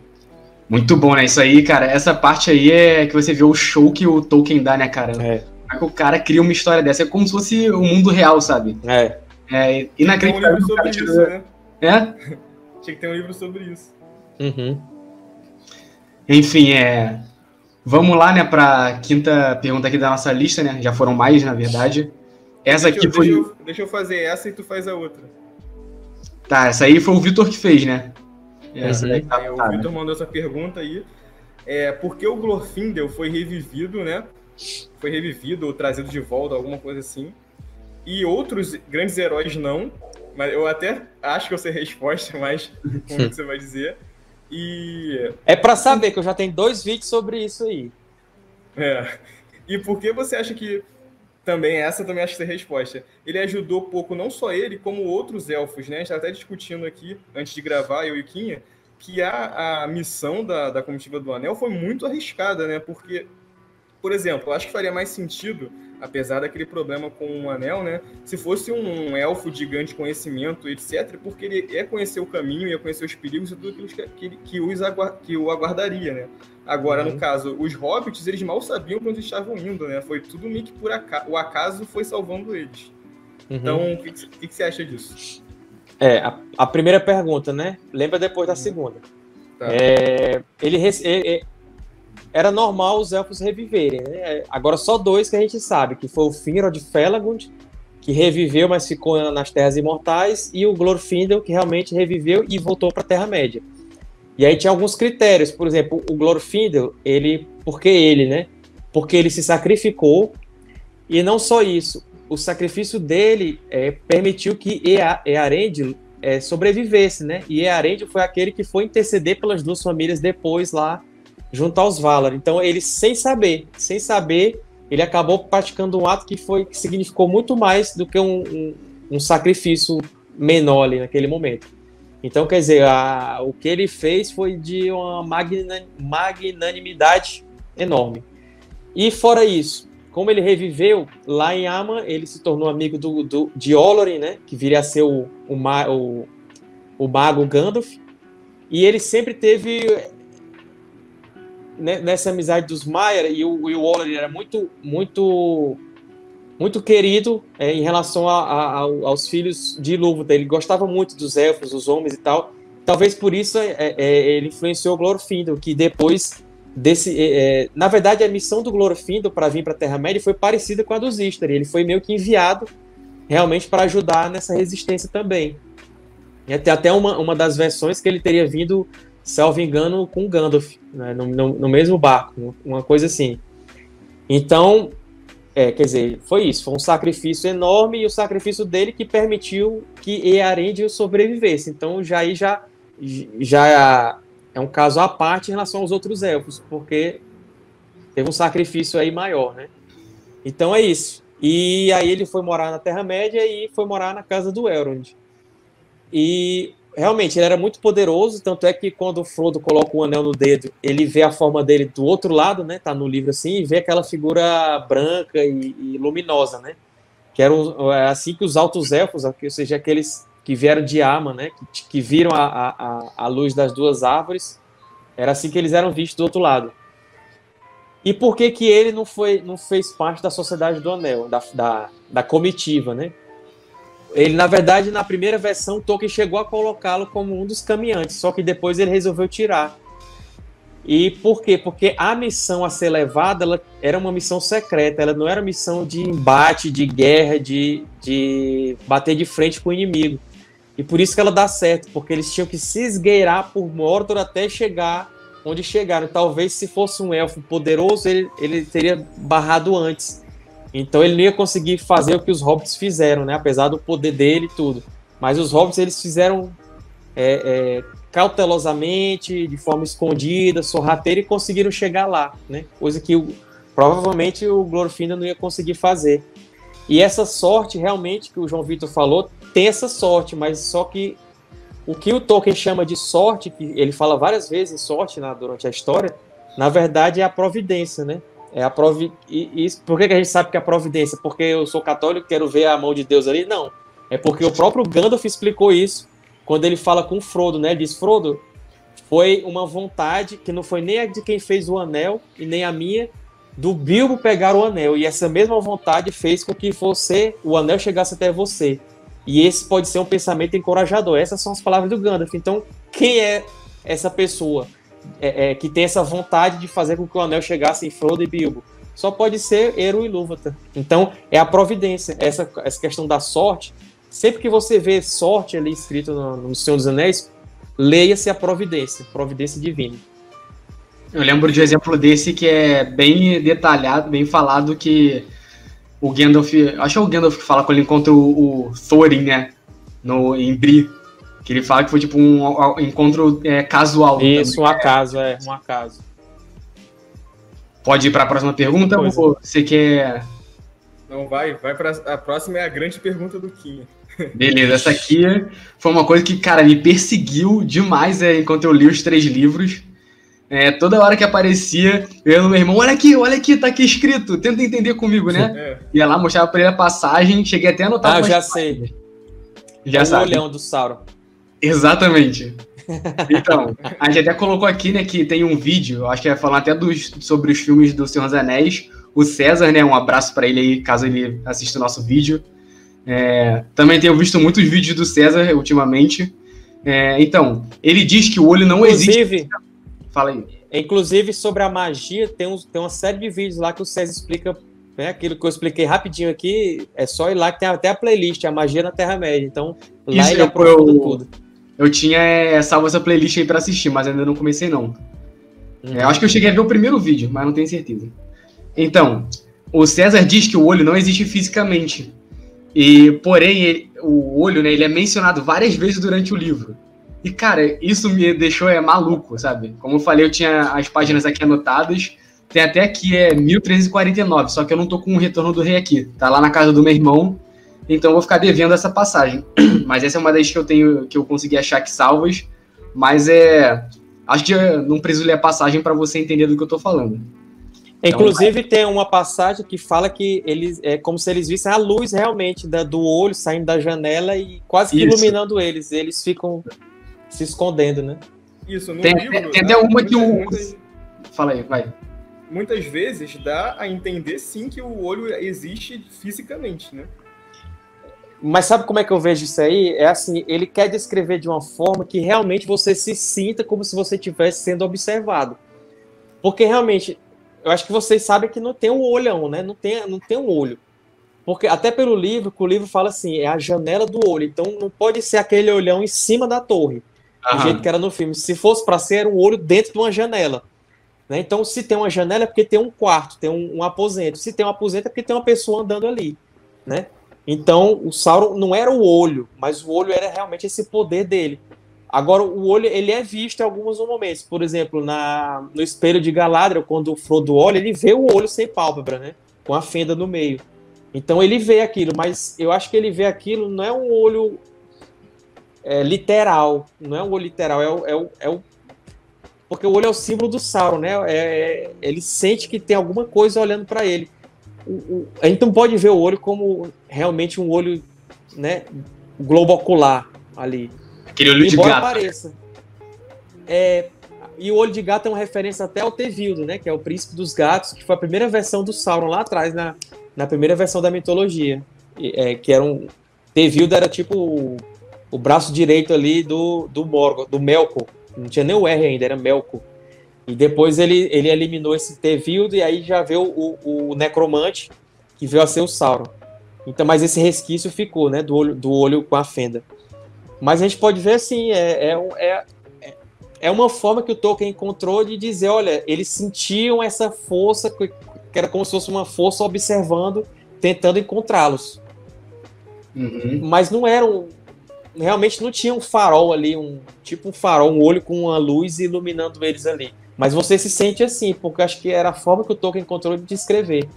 Muito bom, né? Isso aí, cara, essa parte aí é que você vê o show que o Tolkien dá, né, cara? É. Como é que o cara cria uma história dessa? É como se fosse o mundo real, sabe? É. É inacreditável. Um isso, né? É? Tinha que ter um livro sobre isso. Uhum. Enfim, é. Vamos lá, né, para quinta pergunta aqui da nossa lista, né? Já foram mais, na verdade. Essa deixa aqui eu, foi. Deixa eu, deixa eu, fazer essa e tu faz a outra. Tá, essa aí foi o Vitor que fez, né? Essa uhum. tá, é, o tá, Vitor né? mandou essa pergunta aí. É, por que o Glorfindel foi revivido, né? Foi revivido ou trazido de volta, alguma coisa assim. E outros grandes heróis não. Mas eu até acho que eu sei a resposta, mas como você vai dizer. E. É para saber que eu já tenho dois vídeos sobre isso aí. É. E por que você acha que. Também, essa também acho que é a resposta. Ele ajudou pouco, não só ele, como outros elfos, né? A gente tá até discutindo aqui, antes de gravar, eu e Quinha, que a, a missão da, da comitiva do Anel foi muito arriscada, né? Porque, por exemplo, eu acho que faria mais sentido apesar daquele problema com o anel, né? Se fosse um elfo de grande conhecimento, etc., porque ele ia conhecer o caminho, ia conhecer os perigos e tudo aquilo que, que, que, os que o aguardaria, né? Agora, uhum. no caso, os hobbits, eles mal sabiam para onde estavam indo, né? Foi tudo meio que por acaso, o acaso foi salvando eles. Uhum. Então, o que, que, que, você acha disso? É, a, a, primeira pergunta, né? Lembra depois da uhum. segunda. Tá. É, ele, ele, era normal os elfos reviverem. Né? Agora só dois que a gente sabe, que foi o Finrod Felagund, que reviveu, mas ficou nas Terras Imortais, e o Glorfindel, que realmente reviveu e voltou para a Terra-média. E aí tinha alguns critérios, por exemplo, o Glorfindel, ele, por que ele, né? Porque ele se sacrificou, e não só isso, o sacrifício dele é, permitiu que Earendil é, sobrevivesse, né? E Earendil foi aquele que foi interceder pelas duas famílias depois lá junto aos Valar. Então, ele, sem saber, sem saber, ele acabou praticando um ato que foi que significou muito mais do que um, um, um sacrifício menor ali naquele momento. Então, quer dizer, a, o que ele fez foi de uma magnanimidade enorme. E fora isso, como ele reviveu, lá em Ama, ele se tornou amigo do, do, de Olorin, né? Que viria a ser o, o, o, o mago Gandalf. E ele sempre teve nessa amizade dos Maier e o, e o Olorin era muito, muito, muito querido é, em relação a, a, aos filhos de Ilúvatar. Ele gostava muito dos elfos, dos homens e tal. Talvez por isso é, é, é ele influenciou Glorfindel, que depois desse, é, é, na verdade, a missão do Glorfindel para vir para a Terra-média foi parecida com a dos Istari. Ele foi meio que enviado realmente para ajudar nessa resistência também. E tem até uma, uma das versões que ele teria vindo, salvo engano, com Gandalf, né, no, no, no, mesmo barco, uma coisa assim. Então, é, quer dizer, foi isso, foi um sacrifício enorme e o sacrifício dele que permitiu que Earendil sobrevivesse. Então, já aí já, já é um caso à parte em relação aos outros elfos, porque teve um sacrifício aí maior, né? Então é isso. E aí ele foi morar na Terra-média e foi morar na casa do Elrond. E realmente ele era muito poderoso, tanto é que quando o Frodo coloca o anel no dedo, ele vê a forma dele do outro lado, né? Tá no livro assim, e vê aquela figura branca e, e luminosa, né? Que era é assim que os altos elfos, ou seja, aqueles que vieram de Ama, né, que, que viram a, a, a luz das duas árvores, era assim que eles eram vistos do outro lado. E por que que ele não foi, não fez parte da Sociedade do Anel, da, da, da comitiva, né? Ele, na verdade, na primeira versão, Tolkien chegou a colocá-lo como um dos caminhantes, só que depois ele resolveu tirar. E por quê? Porque a missão a ser levada ela era uma missão secreta, ela não era missão de embate, de guerra, de, de bater de frente com o inimigo. E por isso que ela dá certo, porque eles tinham que se esgueirar por Mordor até chegar onde chegaram. Talvez se fosse um elfo poderoso, ele, ele teria barrado antes. Então ele não ia conseguir fazer o que os hobbits fizeram, né? Apesar do poder dele e tudo. Mas os hobbits eles fizeram é, é, cautelosamente, de forma escondida, sorrateira e conseguiram chegar lá, né? Coisa que o, provavelmente o Glorfindel não ia conseguir fazer. E essa sorte realmente que o João Vitor falou tem essa sorte, mas só que o que o Tolkien chama de sorte, que ele fala várias vezes sorte na, durante a história, na verdade é a providência, né? É a provi e, e por que, que a gente sabe que é a providência? Porque eu sou católico, quero ver a mão de Deus ali? Não. É porque o próprio Gandalf explicou isso quando ele fala com Frodo, né? Ele diz: Frodo, foi uma vontade que não foi nem a de quem fez o anel e nem a minha, do Bilbo pegar o anel. E essa mesma vontade fez com que você, o anel chegasse até você. E esse pode ser um pensamento encorajador. Essas são as palavras do Gandalf. Então, quem é essa pessoa é, é, que tem essa vontade de fazer com que o anel chegasse em Frodo e Bilbo? Só pode ser Eru e Ilúvatar. Então, é a providência. Essa, essa questão da sorte. Sempre que você vê sorte ali escrito no, no Senhor dos Anéis, leia-se a providência, providência divina. Eu lembro de um exemplo desse que é bem detalhado, bem falado, que o Gandalf. Acho que é o Gandalf que fala quando ele encontra o, o Thorin, né? No, em Bri. Que ele fala que foi tipo um, um encontro é, casual. Isso, também. um acaso, é, um acaso. Pode ir para a próxima pergunta ou você quer. Não, vai, vai para a próxima é a grande pergunta do Kim. Beleza, essa aqui foi uma coisa que, cara, me perseguiu demais é, enquanto eu li os três livros. É, toda hora que aparecia, eu ia no meu irmão, olha aqui, olha aqui, tá aqui escrito, tenta entender comigo, né? É. Ia lá, mostrava pra ele a passagem, cheguei até a anotar. Ah, eu já sei. Já é o sabe. olhão do Sauron. Exatamente. Então, a gente até colocou aqui, né, que tem um vídeo, acho que ia falar até dos, sobre os filmes do Senhor dos Anéis. O César, né, um abraço para ele aí, caso ele assista o nosso vídeo. É, também tenho visto muitos vídeos do César ultimamente. É, então, ele diz que o olho não Inclusive, existe. Fala aí. Inclusive, sobre a magia, tem, um, tem uma série de vídeos lá que o César explica né, aquilo que eu expliquei rapidinho aqui. É só ir lá que tem até a playlist, a magia na Terra-média. Então, lá Isso, ele eu, aprofunda eu, tudo. Eu tinha é, salvo essa playlist aí pra assistir, mas ainda não comecei, não. Uhum. É, acho que eu cheguei a ver o primeiro vídeo, mas não tenho certeza. Então, o César diz que o olho não existe fisicamente. E, porém, ele, o olho, né, ele é mencionado várias vezes durante o livro. E, cara, isso me deixou é, maluco, sabe? Como eu falei, eu tinha as páginas aqui anotadas. tem até aqui, é 1349, só que eu não tô com o retorno do rei aqui. Tá lá na casa do meu irmão, então eu vou ficar devendo essa passagem. Mas essa é uma das que eu tenho, que eu consegui achar aqui salvas. Mas é. Acho que não preciso ler a passagem para você entender do que eu tô falando. Então, Inclusive, tem uma passagem que fala que eles é como se eles vissem a luz realmente da, do olho saindo da janela e quase que iluminando eles. Eles ficam se escondendo, né? Isso, no tem, livro. Tem, até uma que o. Muitas, Fala aí, vai. Muitas vezes dá a entender sim que o olho existe fisicamente, né? Mas sabe como é que eu vejo isso aí? É assim, ele quer descrever de uma forma que realmente você se sinta como se você estivesse sendo observado. Porque realmente, eu acho que vocês sabem que não tem um olhão, né? Não tem, não tem um olho. Porque até pelo livro, que o livro fala assim, é a janela do olho. Então não pode ser aquele olhão em cima da torre, Aham. do jeito que era no filme. Se fosse para ser, era um olho dentro de uma janela. Né? Então, se tem uma janela é porque tem um quarto, tem um, um aposento. Se tem um aposento é porque tem uma pessoa andando ali. Né? Então, o Sauron não era o olho, mas o olho era realmente esse poder dele. Agora, o olho ele é visto em alguns momentos. Por exemplo, na, no espelho de Galadriel, quando o Frodo olha, ele vê o olho sem pálpebra, né? Com a fenda no meio. Então ele vê aquilo, mas eu acho que ele vê aquilo não é um olho é, literal, não é um olho literal, é o, é, o, é o porque o olho é o símbolo do Sauron, né? É, é ele sente que tem alguma coisa olhando para ele a gente não pode ver o olho como realmente um olho, né, globo ocular ali. Aquele olho de gato. Pareça. É, e o olho de gato é uma referência até ao Tevildo, né, que é o príncipe dos gatos, que foi a primeira versão do Sauron lá atrás, na, na primeira versão da mitologia. É, que era um. Tevildo era tipo o, o braço direito ali do, do Morgoth, do Melkor. Não tinha nem o R ainda, era Melkor. E depois ele, ele eliminou esse Tevildo e aí já veio o, o Necromante, que veio a ser o Sauron. Então, mas esse resquício ficou, né? Do olho, do olho com a fenda. Mas a gente pode ver assim, é, é, é, é uma forma que o Tolkien encontrou de dizer, olha, eles sentiam essa força, que era como se fosse uma força observando, tentando encontrá-los. Uhum. Mas não eram. Realmente não tinha um farol ali, um tipo um farol, um olho com uma luz iluminando eles ali. Mas você se sente assim, porque acho que era a forma que o Tolkien encontrou de descrever.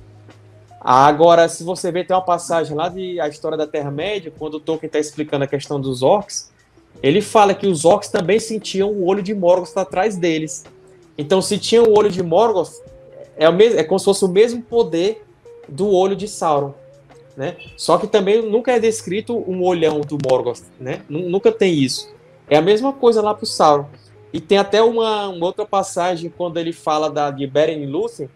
Agora, se você vê, tem uma passagem lá de A História da Terra-média, quando o Tolkien está explicando a questão dos orcs, ele fala que os orcs também sentiam o olho de Morgoth atrás deles. Então, se tinha o olho de Morgoth, é, o mesmo, é como se fosse o mesmo poder do olho de Sauron. Né? Só que também nunca é descrito um olhão do Morgoth, né? Nunca tem isso. É a mesma coisa lá para o Sauron. E tem até uma, uma, outra passagem quando ele fala da, de Beren e Lúthien,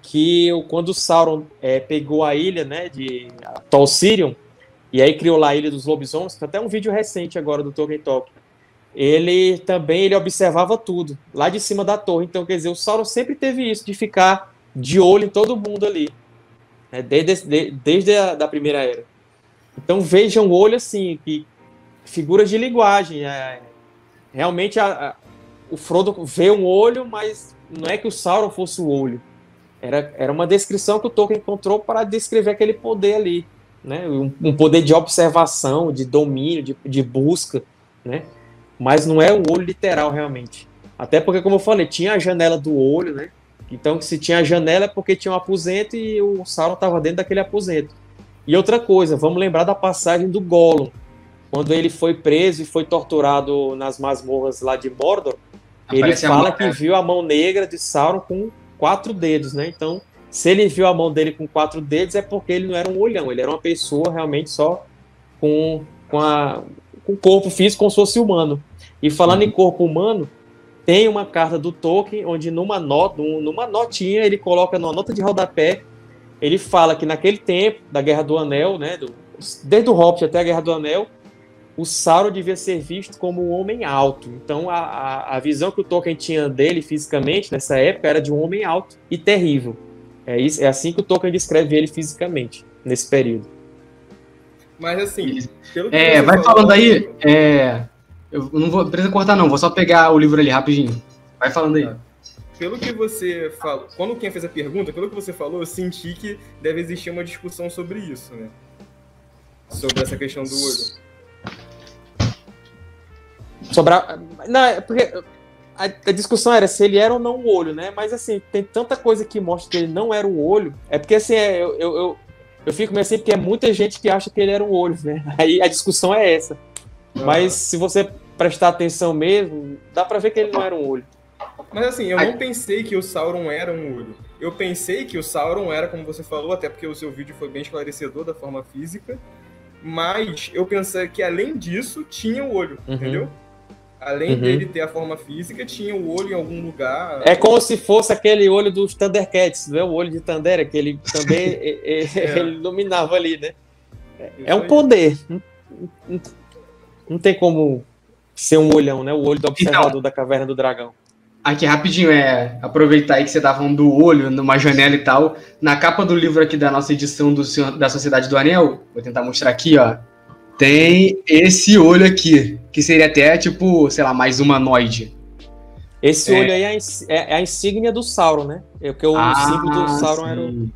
que quando o Sauron é, pegou a ilha né, de Tol Sirion, e aí criou lá a Ilha dos Lobisomens, tem até um vídeo recente agora do Tolkien Talk, ele também ele observava tudo, lá de cima da torre. Então, quer dizer, o Sauron sempre teve isso, de ficar de olho em todo mundo ali, né, desde, de, desde a da primeira era. Então, vejam o olho assim, que figuras de linguagem, é, realmente a, o Frodo vê um olho, mas não é que o Sauron fosse o olho. Era, era uma descrição que o Tolkien encontrou para descrever aquele poder ali. Né? Um, um poder de observação, de domínio, de, de busca. Né? Mas não é o olho literal, realmente. Até porque, como eu falei, tinha a janela do olho, né? Então, se tinha a janela é porque tinha um aposento e o Sauron estava dentro daquele aposento. E outra coisa, vamos lembrar da passagem do Gollum. Quando ele foi preso e foi torturado nas masmorras lá de Mordor, ele fala que viu a mão negra de Sauron com quatro dedos, né? Então, se ele viu a mão dele com quatro dedos, é porque ele não era um olhão, ele era uma pessoa realmente só com, com, a, com corpo físico como se fosse humano. E falando uhum. em corpo humano, tem uma carta do Tolkien, onde numa nota, numa notinha, ele coloca numa nota de rodapé, ele fala que naquele tempo da Guerra do Anel, né, do, desde o Hobbit até a Guerra do Anel, o Sauron devia ser visto como um homem alto. Então, a, a, a, visão que o Tolkien tinha dele fisicamente nessa época era de um homem alto e terrível. É, isso, é assim que o Tolkien descreve ele fisicamente, nesse período. Mas assim. é, vai falou, falando aí. É, eu não vou precisa cortar, não, vou só pegar o livro ali rapidinho. Vai falando aí. Tá. Pelo que você falou, quando quem fez a pergunta, pelo que você falou, eu senti que deve existir uma discussão sobre isso, né? Sobre essa questão do olho. Sobrar. Não, porque a, a, discussão era se ele era ou não o olho, né? Mas assim, tem tanta coisa que mostra que ele não era o olho. É porque assim, é, eu, eu, eu, eu, fico meio assim, porque é muita gente que acha que ele era o olho, né? Aí a discussão é essa. Mas se você prestar atenção mesmo, dá pra ver que ele não era um olho. Mas assim, eu não pensei que o Sauron era um olho. Eu pensei que o Sauron era, como você falou, até porque o seu vídeo foi bem esclarecedor da forma física. Mas eu pensei que além disso, tinha o olho, uhum. entendeu? Além uhum. dele ter a forma física, tinha o olho em algum lugar. É como se fosse aquele olho dos Thundercats, né? O olho de Tandera, que ele também é. ele iluminava ali, né? É um poder. Não, não, não, tem como ser um olhão, né? O olho do observador então, da caverna do dragão. Aqui, rapidinho, é aproveitar aí que você tava falando do olho numa janela e tal. Na capa do livro aqui da nossa edição do da Sociedade do Anel, vou tentar mostrar aqui, ó. Tem esse olho aqui, que seria até tipo, sei lá, mais humanoide. Esse é. olho aí é, é, a insígnia do Sauron, né? É porque o ah, símbolo do Sauron sim. era o.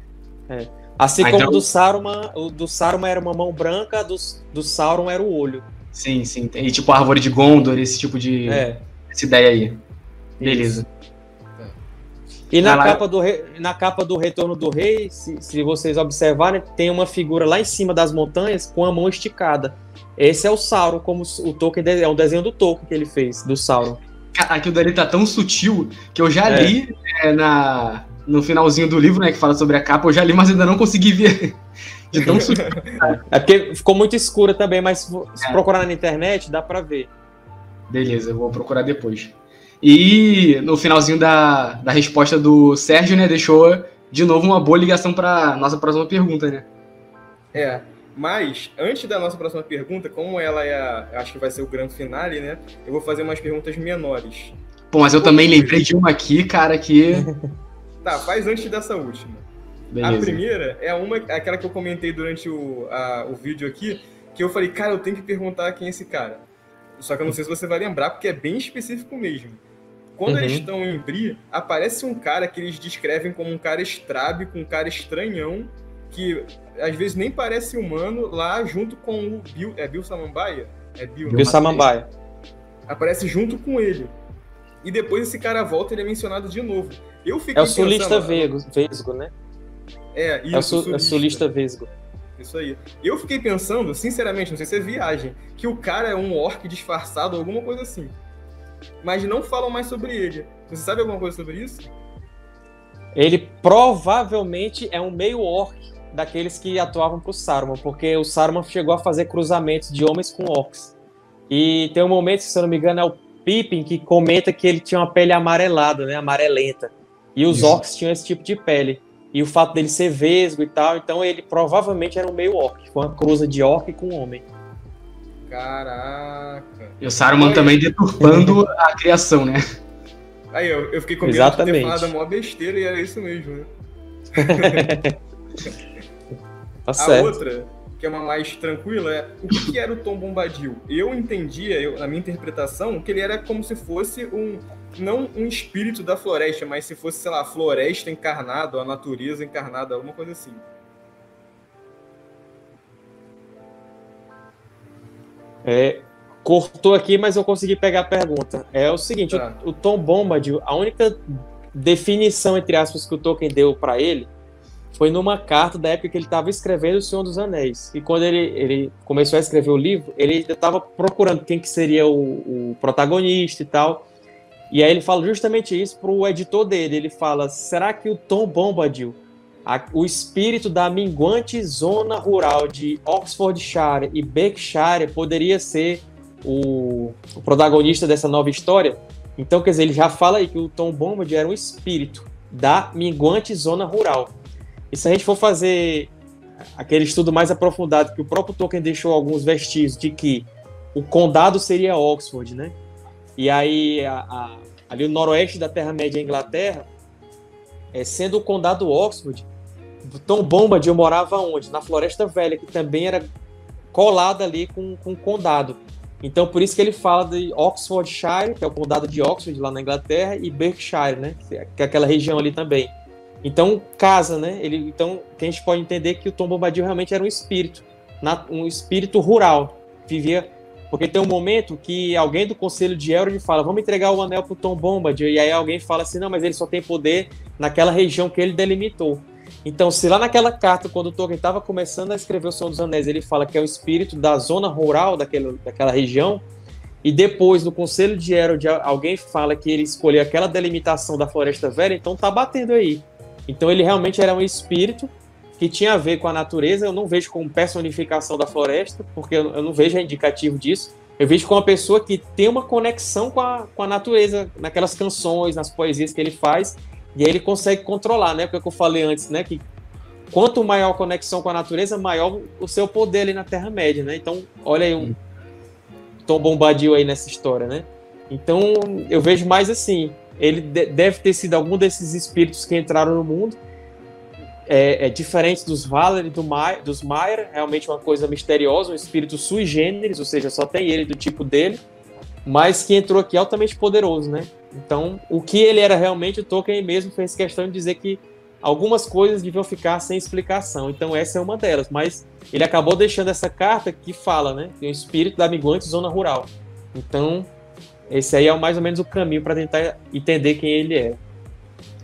É. Assim ah, como então... do Saruman, o do Saruman era uma mão branca, do, do Sauron era o olho. Sim, sim. E tipo a árvore de Gondor, esse tipo de. É. Essa ideia aí. Beleza. E na capa, do na capa do Retorno do Rei, se, se, vocês observarem, tem uma figura lá em cima das montanhas com a mão esticada. Esse é o Sauron, como o Tolkien é um desenho do Tolkien que ele fez, do Sauron. Aquilo dali tá tão sutil que eu já é. li é, na, no finalzinho do livro, né, que fala sobre a capa, eu já li, mas ainda não consegui ver. De tão sutil. é porque ficou muito escura também, mas se é. procurar na internet, dá pra ver. Beleza, eu vou procurar depois. E no finalzinho da, da resposta do Sérgio, né, deixou de novo uma boa ligação para nossa próxima pergunta, né? É, mas antes da nossa próxima pergunta, como ela é, a, acho que vai ser o grande finale, né? Eu vou fazer umas perguntas menores. Pô, mas eu também lembrei de uma aqui, cara, que Tá, faz antes dessa última. Beleza. A primeira é uma, aquela que eu comentei durante o, a, o vídeo aqui, que eu falei, cara, eu tenho que perguntar quem é esse cara. Só que eu não sei se você vai lembrar, porque é bem específico mesmo. Quando uhum. eles estão em Bri, aparece um cara que eles descrevem como um cara estrábico, um cara estranhão, que às vezes nem parece humano, lá junto com o Bill. É Bill Samambaia? É Bill, Bill Samambaia. Aparece junto com ele. E depois esse cara volta e ele é mencionado de novo. Eu fiquei é o sulista pensando, Vesgo, né? É, isso, é o su, sulista. É sulista Vesgo. Isso aí. Eu fiquei pensando, sinceramente, não sei se é viagem, que o cara é um orc disfarçado, alguma coisa assim mas não falam mais sobre ele. Você sabe alguma coisa sobre isso? Ele provavelmente é um meio orc daqueles que atuavam para o Saruman, porque o Saruman chegou a fazer cruzamentos de homens com orcs. E tem um momento, se eu não me engano, é o Pippin que comenta que ele tinha uma pele amarelada, né, amarelenta. E os Isso. orcs tinham esse tipo de pele. E o fato dele ser vesgo e tal, então ele provavelmente era um meio orc, foi uma cruza de orc com homem. Caraca. E o Saruman também deturpando a criação, né? Aí, eu, eu fiquei com medo de ter falado a maior besteira e era isso mesmo, né? tá a outra, que é uma mais tranquila, é o que, que era o Tom Bombadil? Eu entendia, eu, na minha interpretação, que ele era como se fosse um. Não um espírito da floresta, mas se fosse, sei lá, a floresta encarnada, a natureza encarnada, alguma coisa assim. É, cortou aqui, mas eu consegui pegar a pergunta. É o seguinte, tá. o, o, Tom Bombadil, a única definição, entre aspas, que o Tolkien deu para ele foi numa carta da época que ele estava escrevendo O Senhor dos Anéis. E quando ele, ele começou a escrever o livro, ele estava procurando quem que seria o, o, protagonista e tal. E aí ele fala justamente isso para o editor dele. Ele fala, será que o Tom Bombadil a, o espírito da minguante zona rural de Oxfordshire e Berkshire poderia ser o, o, protagonista dessa nova história. Então, quer dizer, ele já fala aí que o Tom Bombadil era um espírito da minguante zona rural. E se a gente for fazer aquele estudo mais aprofundado que o próprio Tolkien deixou alguns vestígios de que o condado seria Oxford, né? E aí, a, a, ali o noroeste da Terra-média, Inglaterra, é, sendo o condado Oxford, Tom Bombadil morava onde? Na Floresta Velha, que também era colada ali com, com o condado. Então, por isso que ele fala de Oxfordshire, que é o condado de Oxford, lá na Inglaterra, e Berkshire, né? Que é aquela região ali também. Então, casa, né? Ele, então, a gente pode entender que o Tom Bombadil realmente era um espírito, um espírito rural, vivia Porque tem um momento que alguém do conselho de Elrond fala, vamos entregar o anel pro Tom Bombadil, e aí alguém fala assim, não, mas ele só tem poder naquela região que ele delimitou. Então, se lá naquela carta, quando o Tolkien estava começando a escrever o Senhor dos Anéis, ele fala que é o espírito da zona rural daquele, daquela região, e depois no Conselho de Elrond alguém fala que ele escolheu aquela delimitação da Floresta Velha, então tá batendo aí. Então ele realmente era um espírito que tinha a ver com a natureza. Eu não vejo como personificação da floresta, porque eu não vejo indicativo disso. Eu vejo como uma pessoa que tem uma conexão com a, com a natureza, naquelas canções, nas poesias que ele faz, e aí ele consegue controlar, né? Porque é eu falei antes, né? Que quanto maior a conexão com a natureza, maior o seu poder ali na Terra-média, né? Então, olha aí um Tom Bombadil aí nessa história, né? Então, eu vejo mais assim, ele deve ter sido algum desses espíritos que entraram no mundo, é, é diferente dos Valer e do Ma dos Maier, realmente uma coisa misteriosa, um espírito sui generis, ou seja, só tem ele do tipo dele, mas que entrou aqui altamente poderoso, né? Então, o que ele era realmente, o Tolkien mesmo fez questão de dizer que algumas coisas deviam ficar sem explicação. Então, essa é uma delas. Mas ele acabou deixando essa carta que fala, né? Que é o espírito da Miguante Zona Rural. Então, esse aí é mais ou menos o caminho para tentar entender quem ele é.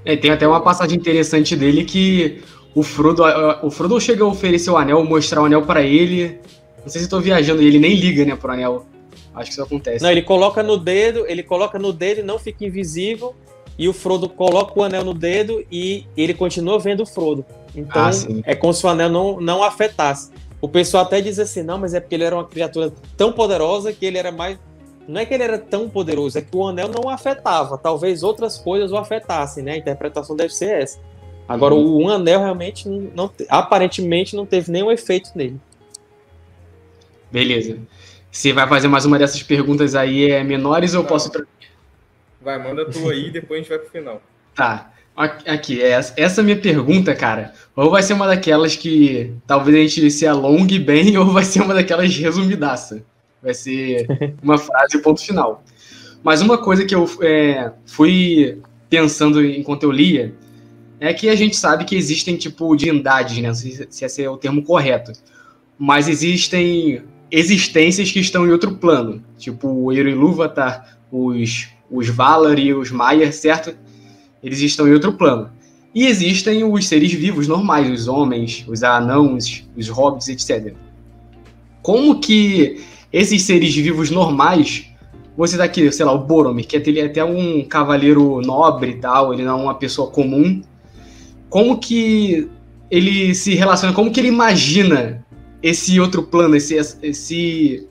É, tem até uma passagem interessante dele que o Frodo, o Frodo chega a oferecer o anel, mostrar o anel para ele. Não sei se estou viajando ele nem liga, né, pro anel. Acho que isso acontece. Não, ele coloca no dedo, ele coloca no dedo e não fica invisível. E o Frodo coloca o anel no dedo e ele continua vendo o Frodo. Então ah, é como se o anel não, não afetasse. O pessoal até diz assim, não, mas é porque ele era uma criatura tão poderosa que ele era mais não é que ele era tão poderoso, é que o anel não o afetava. Talvez outras coisas o afetassem, né? A interpretação deve ser essa. Agora, uhum. o anel realmente, não, aparentemente, não teve nenhum efeito nele. Beleza. Você vai fazer mais uma dessas perguntas aí, é menores ou eu posso... Vai, manda tu aí e depois a gente vai pro final. Tá. Aqui, é essa minha pergunta, cara, ou vai ser uma daquelas que talvez a gente se alongue bem, ou vai ser uma daquelas resumidaça. Vai ser uma frase ponto final. Mas uma coisa que eu é, fui pensando enquanto eu lia é que a gente sabe que existem, tipo, divindades, né? Não sei se esse é o termo correto. Mas existem existências que estão em outro plano. Tipo, o Ilúvatar, os, os Valar e os Maiar, certo? Eles estão em outro plano. E existem os seres vivos normais, os homens, os anãos, os hobbits, etc. Como que esses seres vivos normais, você daqui, sei lá, o Boromir, que ele é até um cavaleiro nobre e tal, ele não é uma pessoa comum. Como que ele se relaciona, como que ele imagina esse outro plano, esse, esse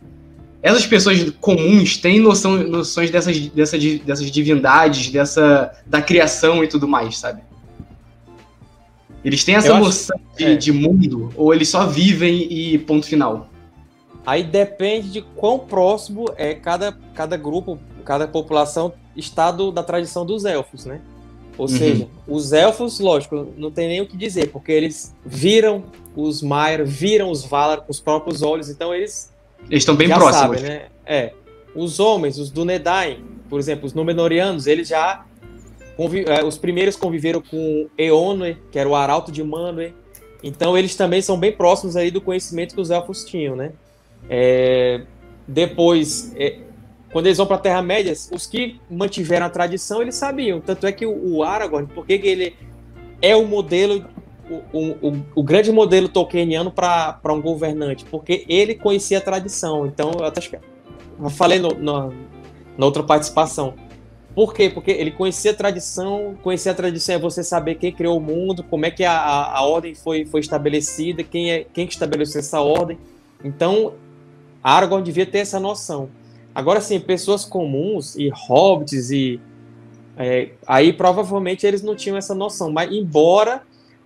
essas pessoas comuns têm noção, noções dessas, dessas, dessas divindades, dessa da criação e tudo mais, sabe? Eles têm essa noção acho... de, é. de, mundo ou eles só vivem e ponto final? Aí depende de quão próximo é cada, cada grupo, cada população está do, da tradição dos elfos, né? Ou uhum. seja, os elfos, lógico, não tem nem o que dizer, porque eles viram os Maiar, viram os Valar com os próprios olhos, então eles. Eles estão bem próximos. Sabem, né? É. Os homens, os Dunedain, por exemplo, os Númenóreanos, eles já. É, os primeiros conviveram com Eonwe, que era o arauto de Manwë. Então eles também são bem próximos aí do conhecimento que os elfos tinham, né? É, depois, é, quando eles vão para a Terra-média, os que mantiveram a tradição, eles sabiam. Tanto é que o, o Aragorn, porque ele é o modelo, o, o, o grande modelo tolkieniano para um governante, porque ele conhecia a tradição. Então, eu até eu falei no, no, na outra participação. Por quê? Porque ele conhecia a tradição, conhecer a tradição é você saber quem criou o mundo, como é que a, a, a ordem foi, foi estabelecida, quem é quem estabeleceu essa ordem. Então, Aragorn devia ter essa noção. Agora sim, pessoas comuns e hobbits e é, aí provavelmente eles não tinham essa noção. Mas embora,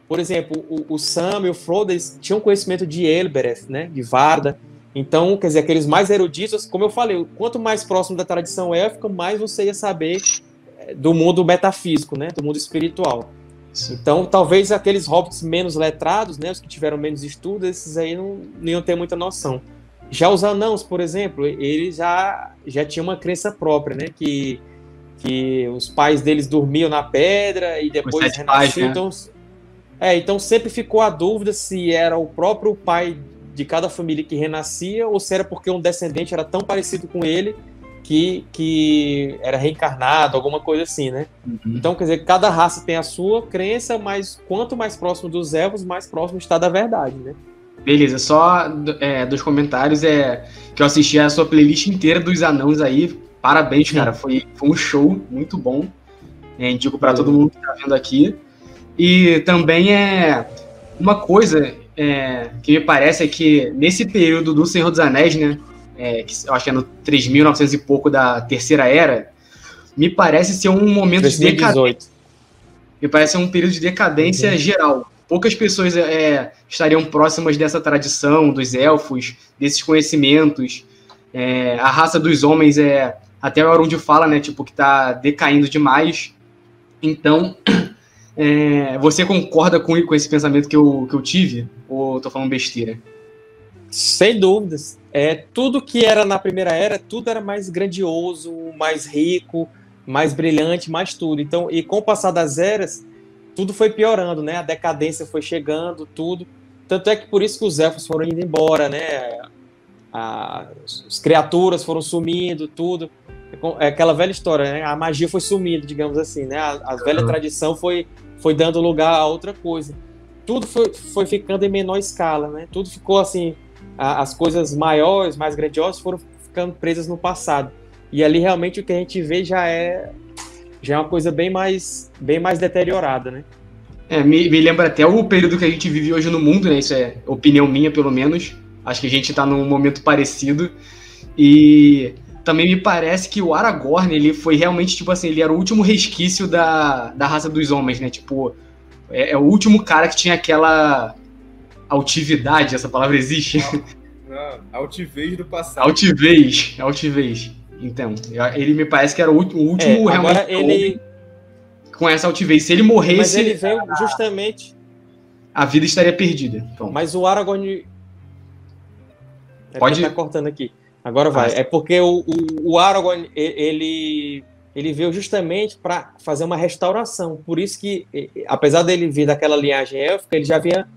por exemplo, o, o Sam e o Frodo tinham conhecimento de Elbereth, né, de Varda. Então, quer dizer, aqueles mais eruditos, como eu falei, quanto mais próximo da tradição élfica, mais você ia saber é, do mundo metafísico, né, do mundo espiritual. Então, talvez aqueles hobbits menos letrados, né, os que tiveram menos estudo, esses aí não, não iam ter muita noção. Já os anãos, por exemplo, eles já, já tinham uma crença própria, né? Que, que os pais deles dormiam na pedra e depois renasciam. Né? Então, é, então sempre ficou a dúvida se era o próprio pai de cada família que renascia, ou se era porque um descendente era tão parecido com ele que, que era reencarnado, alguma coisa assim, né? Uhum. Então, quer dizer, cada raça tem a sua crença, mas quanto mais próximo dos elfos, mais próximo está da verdade, né? Beleza, só é, dos comentários é que eu assisti a sua playlist inteira dos anãos aí. Parabéns, cara. Foi, foi um show muito bom. É, indico para todo mundo que tá vendo aqui. E também é uma coisa é, que me parece é que nesse período do Senhor dos Anéis, né? É, que eu acho que é no 3900 e pouco da Terceira Era, me parece ser um momento 2018. de decadência. Me parece um período de decadência uhum. geral. Poucas pessoas é, estariam próximas dessa tradição, dos elfos, desses conhecimentos. É, a raça dos homens é. Até o Arundio fala, né? Tipo, que tá decaindo demais. Então, é, você concorda com, com esse pensamento que eu, que eu tive? Ou tô falando besteira? Sem dúvidas. É, tudo que era na primeira era, tudo era mais grandioso, mais rico, mais brilhante, mais tudo. Então, e com o passar das eras, tudo foi piorando, né? A decadência foi chegando, tudo. Tanto é que por isso que os elfos foram indo embora, né? As criaturas foram sumindo, tudo. É aquela velha história, né? A magia foi sumindo, digamos assim, né? A, a velha uhum. tradição foi, foi dando lugar a outra coisa. Tudo foi, foi ficando em menor escala, né? Tudo ficou assim, a, as coisas maiores, mais grandiosas foram ficando presas no passado. E ali realmente o que a gente vê já é já é uma coisa bem mais bem mais deteriorada, né? É, me, me lembra até o período que a gente vive hoje no mundo, né? Isso é opinião minha, pelo menos. Acho que a gente está num momento parecido. E também me parece que o Aragorn, ele foi realmente, tipo assim, ele era o último resquício da, da raça dos homens, né? Tipo, é, é o último cara que tinha aquela altividade, essa palavra existe? Não, altivez do passado. Altivez, altivez. Então, ele me parece que era o último é, realmente ele... com essa altivez. Se ele morresse. Mas ele veio justamente. A vida estaria perdida. Então. Mas o Aragorn. É Pode. Tá cortando aqui. Agora vai. Ah, é porque o, o, o Aragorn, ele, ele veio justamente para fazer uma restauração. Por isso que, apesar dele vir daquela linhagem élfica, ele já vinha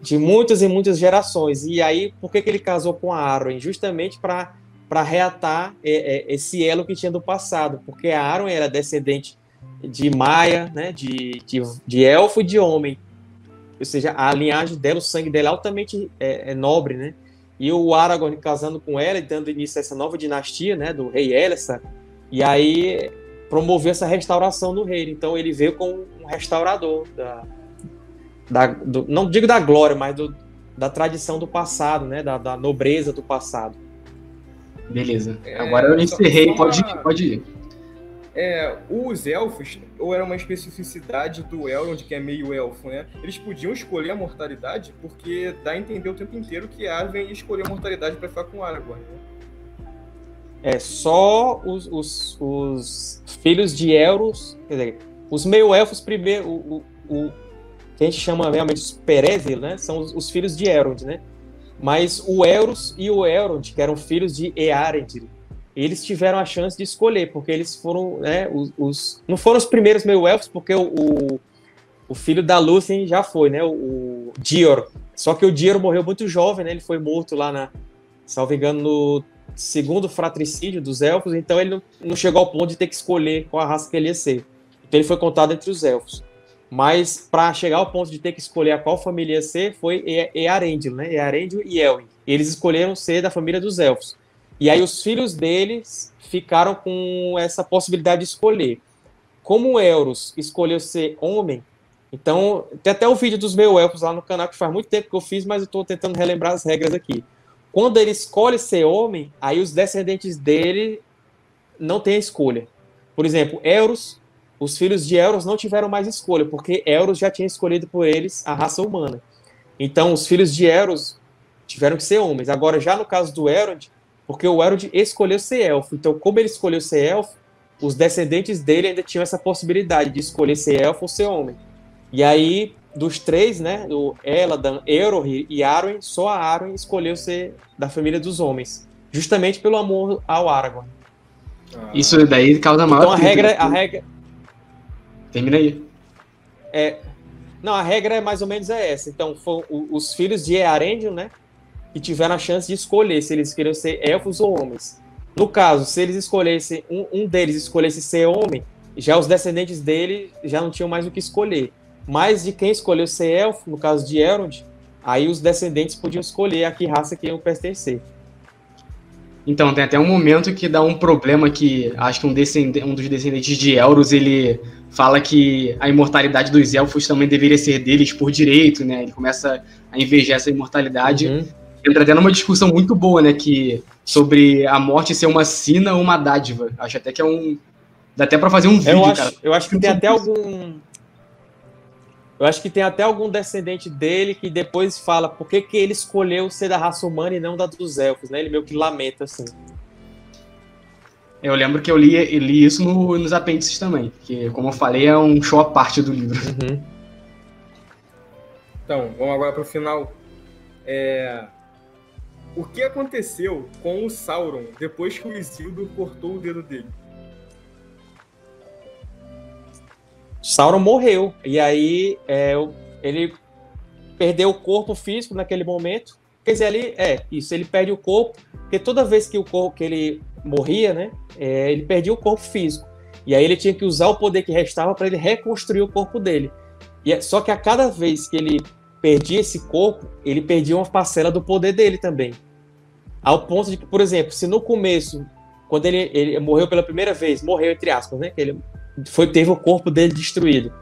de muitas e muitas gerações. E aí, por que, que ele casou com a Arwen? Justamente para para reatar é, é, esse elo que tinha do passado, porque a Arwen era descendente de Maia, né, de, de, de elfo e de homem. Ou seja, a linhagem dela, o sangue dela é altamente é, é nobre, né? E o Aragorn casando com ela e dando início a essa nova dinastia, né, do rei Elessar, e aí promoveu essa restauração no reino. Então ele veio como um restaurador da, da do, não digo da glória, mas do, da tradição do passado, né, da, da nobreza do passado. Beleza. É, Agora eu encerrei, só, pode, ir, pode ir. É, os elfos, ou era uma especificidade do Elrond, que é meio elfo, né? Eles podiam escolher a mortalidade, porque dá a entender o tempo inteiro que Arwen ia escolher a mortalidade para ficar com Aragorn. Né? É, só os, os, os, filhos de Elros, quer dizer, os meio-elfos primeiro, o, o, o, que a gente chama realmente os Perevil, né? São os, os filhos de Elrond, né? Mas o Elros e o Elrond, que eram filhos de Earendil, eles tiveram a chance de escolher, porque eles foram, né, os, os não foram os primeiros meio-elfos, porque o, o, o, filho da Lúthien já foi, né, o, o Dior. Só que o Dior morreu muito jovem, né, ele foi morto lá na, salvo engano, no segundo fratricídio dos elfos, então ele não, não chegou ao ponto de ter que escolher qual a raça que ele ia ser. Então ele foi contado entre os elfos. Mas para chegar ao ponto de ter que escolher a qual família ia ser, foi Earendil, né? Earendil e Elwin. Eles escolheram ser da família dos elfos. E aí os filhos deles ficaram com essa possibilidade de escolher. Como o Euros escolheu ser homem, então tem até o vídeo dos meus elfos lá no canal que faz muito tempo que eu fiz, mas eu estou tentando relembrar as regras aqui. Quando ele escolhe ser homem, aí os descendentes dele não têm escolha. Por exemplo, Euros, os filhos de Euros não tiveram mais escolha, porque Euros já tinha escolhido por eles a raça humana. Então, os filhos de Euros tiveram que ser homens. Agora, já no caso do Elrond, porque o Elrond escolheu ser elfo. Então, como ele escolheu ser elfo, os descendentes dele ainda tinham essa possibilidade de escolher ser elfo ou ser homem. E aí, dos três, né, o Eladan, Eorohir e Arwen, só a Arwen escolheu ser da família dos homens, justamente pelo amor ao Aragorn. Ah. Isso daí causa maior. Então a regra, a regra. Termina aí. É, não, a regra é mais ou menos é essa. Então, os filhos de Earendil, né? que tiveram a chance de escolher se eles queriam ser elfos ou homens. No caso, se eles escolhessem, um, um deles escolhesse ser homem, já os descendentes dele já não tinham mais o que escolher. Mas de quem escolheu ser elfo, no caso de Elrond, aí os descendentes podiam escolher a que raça que iam pertencer. Então, tem até um momento que dá um problema que acho que um, um dos descendentes de Elros, ele fala que a imortalidade dos elfos também deveria ser deles por direito, né? Ele começa a invejar essa imortalidade. Uhum. Entra até numa discussão muito boa, né? Que sobre a morte ser uma sina ou uma dádiva. Acho até que é um. Dá até para fazer um vídeo, eu acho, cara. Eu acho que tem até algum eu acho que tem até algum descendente dele que depois fala por que, que ele escolheu ser da raça humana e não da dos elfos, né? Ele meio que lamenta, assim. Eu lembro que eu li, eu li isso no, nos apêndices também, que, como eu falei, é um show à parte do livro. Uhum. Então, vamos agora para o final. É... O que aconteceu com o Sauron depois que o Isildur cortou o dedo dele? Sauron morreu. E aí é, ele perdeu o corpo físico naquele momento. Quer dizer, ele é isso, ele perde o corpo, porque toda vez que o corpo que ele morria, né, é, ele perdia o corpo físico. E aí ele tinha que usar o poder que restava para ele reconstruir o corpo dele. E é, só que a cada vez que ele perdia esse corpo, ele perdia uma parcela do poder dele também. Ao ponto de que, por exemplo, se no começo, quando ele, ele morreu pela primeira vez, morreu entre aspas, né? Que ele foi teve o corpo dele destruído.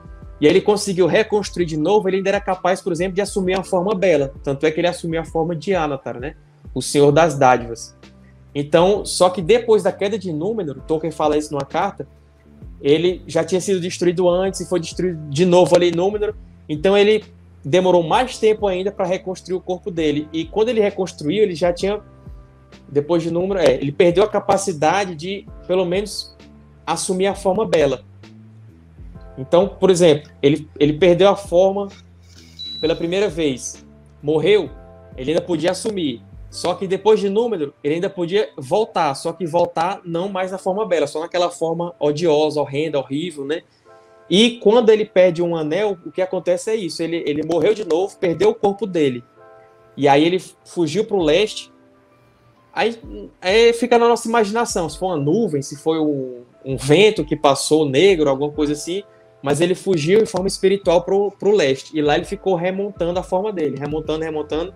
E aí ele conseguiu reconstruir de novo, ele ainda era capaz, por exemplo, de assumir a forma bela. Tanto é que ele assumiu a forma de Anatar, né? O Senhor das Dádivas. Então, só que depois da queda de Númenor, Tolkien fala isso numa carta, ele já tinha sido destruído antes e foi destruído de novo ali em Númenor. Então ele demorou mais tempo ainda para reconstruir o corpo dele. E quando ele reconstruiu, ele já tinha depois de Númenor, é, ele perdeu a capacidade de, pelo menos, assumir a forma bela. Então, por exemplo, ele, ele perdeu a forma pela primeira vez, morreu, ele ainda podia assumir. Só que depois de número, ele ainda podia voltar, só que voltar não mais na forma bela, só naquela forma odiosa, horrenda, horrível, né? E quando ele perde um anel, o que acontece é isso: ele, ele morreu de novo, perdeu o corpo dele. E aí ele fugiu para o leste. Aí, aí fica na nossa imaginação: se foi uma nuvem, se foi um, um vento que passou negro, alguma coisa assim, mas ele fugiu em forma espiritual pro, pro leste. E lá ele ficou remontando a forma dele, remontando, remontando,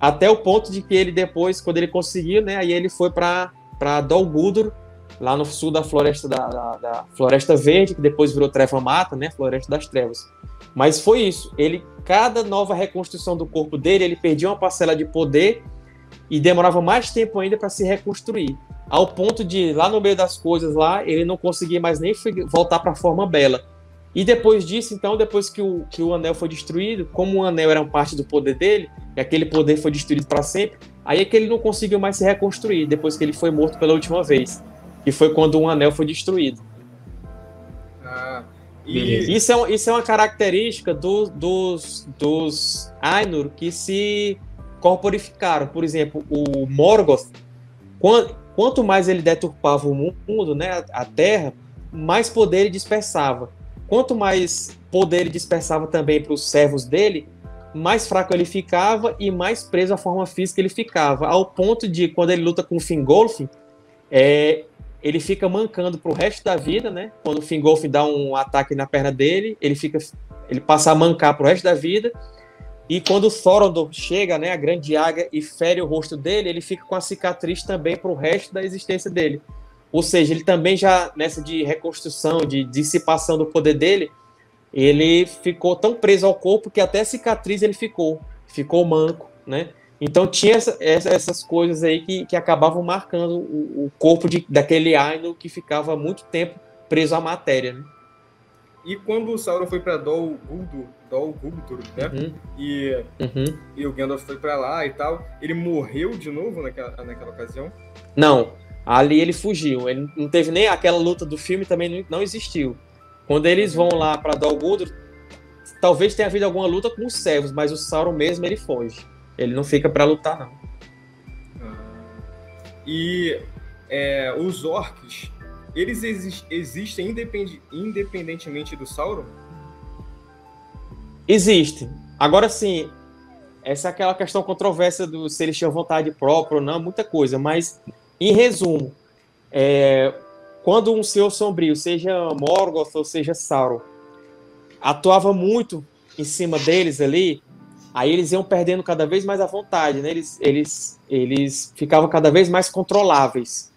até o ponto de que ele depois, quando ele conseguiu, né, aí ele foi para Dol Guldur, lá no sul da floresta da, da, da, Floresta Verde, que depois virou Treva Mata, né, Floresta das Trevas. Mas foi isso, ele cada nova reconstrução do corpo dele, ele perdia uma parcela de poder e demorava mais tempo ainda para se reconstruir ao ponto de lá no meio das coisas lá ele não conseguia mais nem voltar para a forma bela. E depois disso, então, depois que o, que o anel foi destruído, como o anel era parte do poder dele, e aquele poder foi destruído para sempre, aí é que ele não conseguiu mais se reconstruir depois que ele foi morto pela última vez, que foi quando o anel foi destruído. Ah, e... isso, é, isso é uma característica do, dos, dos Ainur que se corporificaram. Por exemplo, o Morgoth, quanto mais ele deturpava o mundo, né, a Terra, mais poder ele dispersava. Quanto mais poder ele dispersava também para os servos dele, mais fraco ele ficava e mais preso à forma física ele ficava. Ao ponto de, quando ele luta com o Fingolfin, é, ele fica mancando para o resto da vida, né? Quando o Fingolfin dá um ataque na perna dele, ele fica, ele passa a mancar para o resto da vida e quando o Thorodor chega, né, a grande águia, e fere o rosto dele, ele fica com a cicatriz também para o resto da existência dele. Ou seja, ele também já, nessa de reconstrução, de dissipação do poder dele, ele ficou tão preso ao corpo que até cicatriz ele ficou. Ficou manco, né? Então tinha essa, essas coisas aí que, que acabavam marcando o, o corpo de, daquele Aino que ficava muito tempo preso à matéria, né? E quando o Sauron foi para Dol Guldur, Dol Guldur, né? Uhum. E, uhum. e o Gandalf foi para lá e tal, ele morreu de novo naquela, naquela ocasião? Não, ali ele fugiu. Ele não teve nem aquela luta do filme também não existiu. Quando eles vão lá para Dol Guldur, talvez tenha havido alguma luta com os servos, mas o Sauron mesmo ele foge. Ele não fica para lutar não. Ah. E é, os orcs eles existem independ independentemente do Sauron? Existem. Agora sim, essa é aquela questão controversa do se eles tinham vontade própria ou não, muita coisa, mas em resumo, é, quando um Senhor Sombrio, seja Morgoth ou seja Sauron, atuava muito em cima deles ali, aí eles iam perdendo cada vez mais a vontade, né? Eles, eles, eles ficavam cada vez mais controláveis.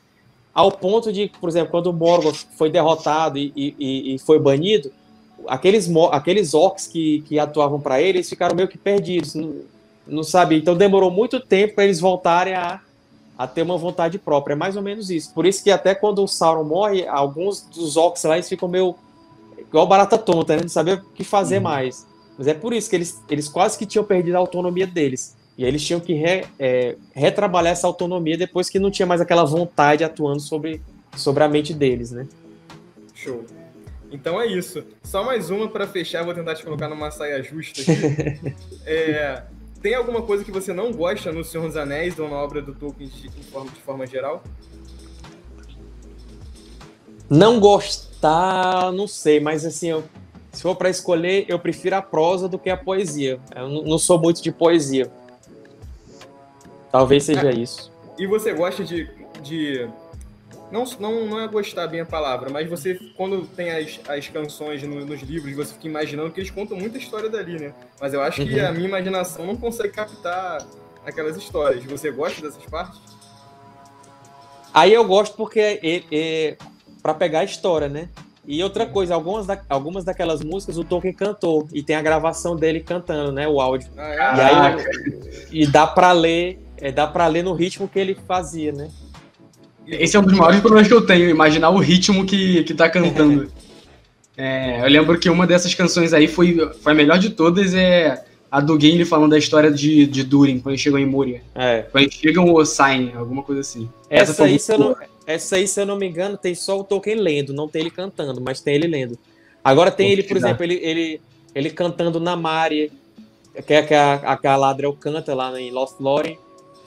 Ao ponto de, por exemplo, quando o Morgoth foi derrotado e, e, e foi banido, aqueles, aqueles orcs que, que atuavam para ele, eles ficaram meio que perdidos, não, não sabia. Então demorou muito tempo para eles voltarem a, a ter uma vontade própria. É mais ou menos isso. Por isso que até quando o Sauron morre, alguns dos orcs lá eles ficam meio igual barata tonta, né? Não sabia o que fazer uhum. mais. Mas é por isso que eles, eles quase que tinham perdido a autonomia deles. E aí eles tinham que re, é, retrabalhar essa autonomia depois que não tinha mais aquela vontade atuando sobre, sobre a mente deles, né? Show. Então é isso. Só mais uma para fechar, vou tentar te colocar numa saia justa aqui. é, tem alguma coisa que você não gosta no Senhor dos Anéis ou na obra do Tolkien de, de, forma, de forma geral? Não gostar, não sei, mas assim, eu, se for para escolher, eu prefiro a prosa do que a poesia. Eu não sou muito de poesia. Talvez seja é, isso. E você gosta de, de não, não, não é gostar bem a palavra, mas você, quando tem as, as canções no, nos livros, você fica imaginando que eles contam muita história dali, né? Mas eu acho uhum. que a minha imaginação não consegue captar aquelas histórias. Você gosta dessas partes? Aí eu gosto porque é, é, é para pegar a história, né? E outra coisa, algumas, da, algumas daquelas músicas o Tolkien cantou e tem a gravação dele cantando, né? O áudio. Ah, é? E, aí, e dá para ler, é, dá para ler no ritmo que ele fazia, né? Esse é um dos maiores problemas que eu tenho, imaginar o ritmo que, que tá cantando. é, eu lembro que uma dessas canções aí foi, foi a melhor de todas, é a do Gimli falando da história de, de Durin, quando eles chegam em Moria. É. Quando eles chegam ou saem, alguma coisa assim. Essa, essa, aí, se eu não, essa aí, se eu não me engano, tem só o Tolkien lendo, não tem ele cantando, mas tem ele lendo. Agora tem ele, por exemplo, ele, ele, ele cantando na Maria, que é que a, a Galadriel canta lá em Lost Lore.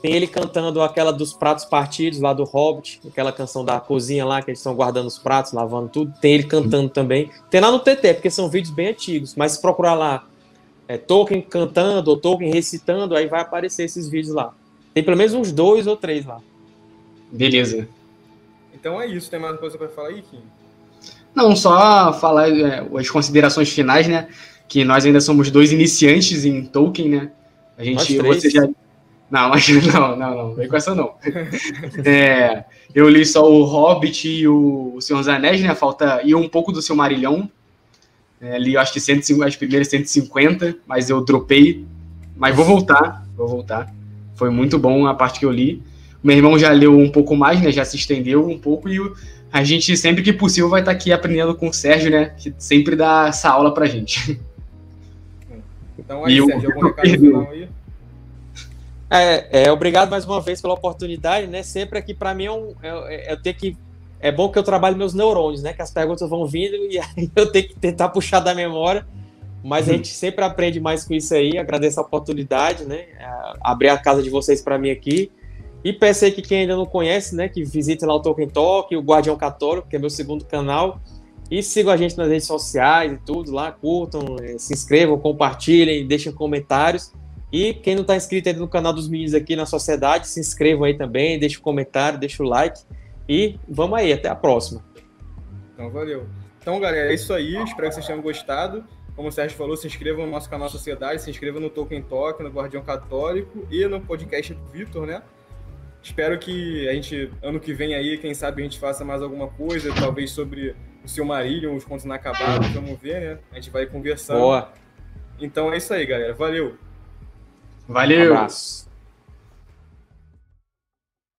Tem ele cantando aquela dos pratos partidos lá do Hobbit, aquela canção da cozinha lá, que eles estão guardando os pratos, lavando tudo. Tem ele cantando também. Tem lá no TT, porque são vídeos bem antigos, mas se procurar lá é, Tolkien cantando ou Tolkien recitando, aí vai aparecer esses vídeos lá. Tem pelo menos uns dois ou três lá. Beleza. Então é isso. Tem mais coisa para falar aí, Kim? Não, só falar é, as considerações finais, né? Que nós ainda somos dois iniciantes em Tolkien, né? A gente, você já, não, mas não, não, não, vem com essa não. É, eu li só o Hobbit e o, o Senhor dos Anéis, né? Falta e um pouco do seu Marilhão. É, li, acho que 150, as primeiras 150, mas eu dropei. Mas vou voltar, vou voltar. Foi muito bom a parte que eu li. O meu irmão já leu um pouco mais, né? Já se estendeu um pouco e a gente, sempre que possível, vai estar aqui aprendendo com o Sérgio, né? Que sempre dá essa aula pra gente. Então aí, e Sérgio, algum recado aí? É, é, obrigado mais uma vez pela oportunidade, né? Sempre aqui para mim é, um, é, é, eu tenho que é bom que eu trabalhe meus neurônios, né? Que as perguntas vão vindo e aí eu tenho que tentar puxar da memória. Mas a gente sempre aprende mais com isso aí. Agradeço a oportunidade, né? É, abrir a casa de vocês para mim aqui. E peço aí que quem ainda não conhece, né? Que visite lá o Tolkien Talk, o Guardião Católico, que é meu segundo canal. E sigam a gente nas redes sociais e tudo lá. Curtam, se inscrevam, compartilhem, deixem comentários. E quem não está inscrito ainda no canal dos meninos aqui na sociedade, se inscrevam aí também, deixa o um comentário, deixa o like. E vamos aí, até a próxima. Então, valeu. Então, galera, é isso aí. Espero que vocês tenham gostado. Como o Sérgio falou, se inscrevam no nosso canal Sociedade, se inscrevam no Tolkien Talk, no Guardião Católico e no podcast do Vitor, né? Espero que a gente, ano que vem aí, quem sabe a gente faça mais alguma coisa, talvez sobre o seu Marillion, os contos inacabados, vamos ver, né? A gente vai conversando. Boa. Então é isso aí, galera. Valeu! Valeu! Um.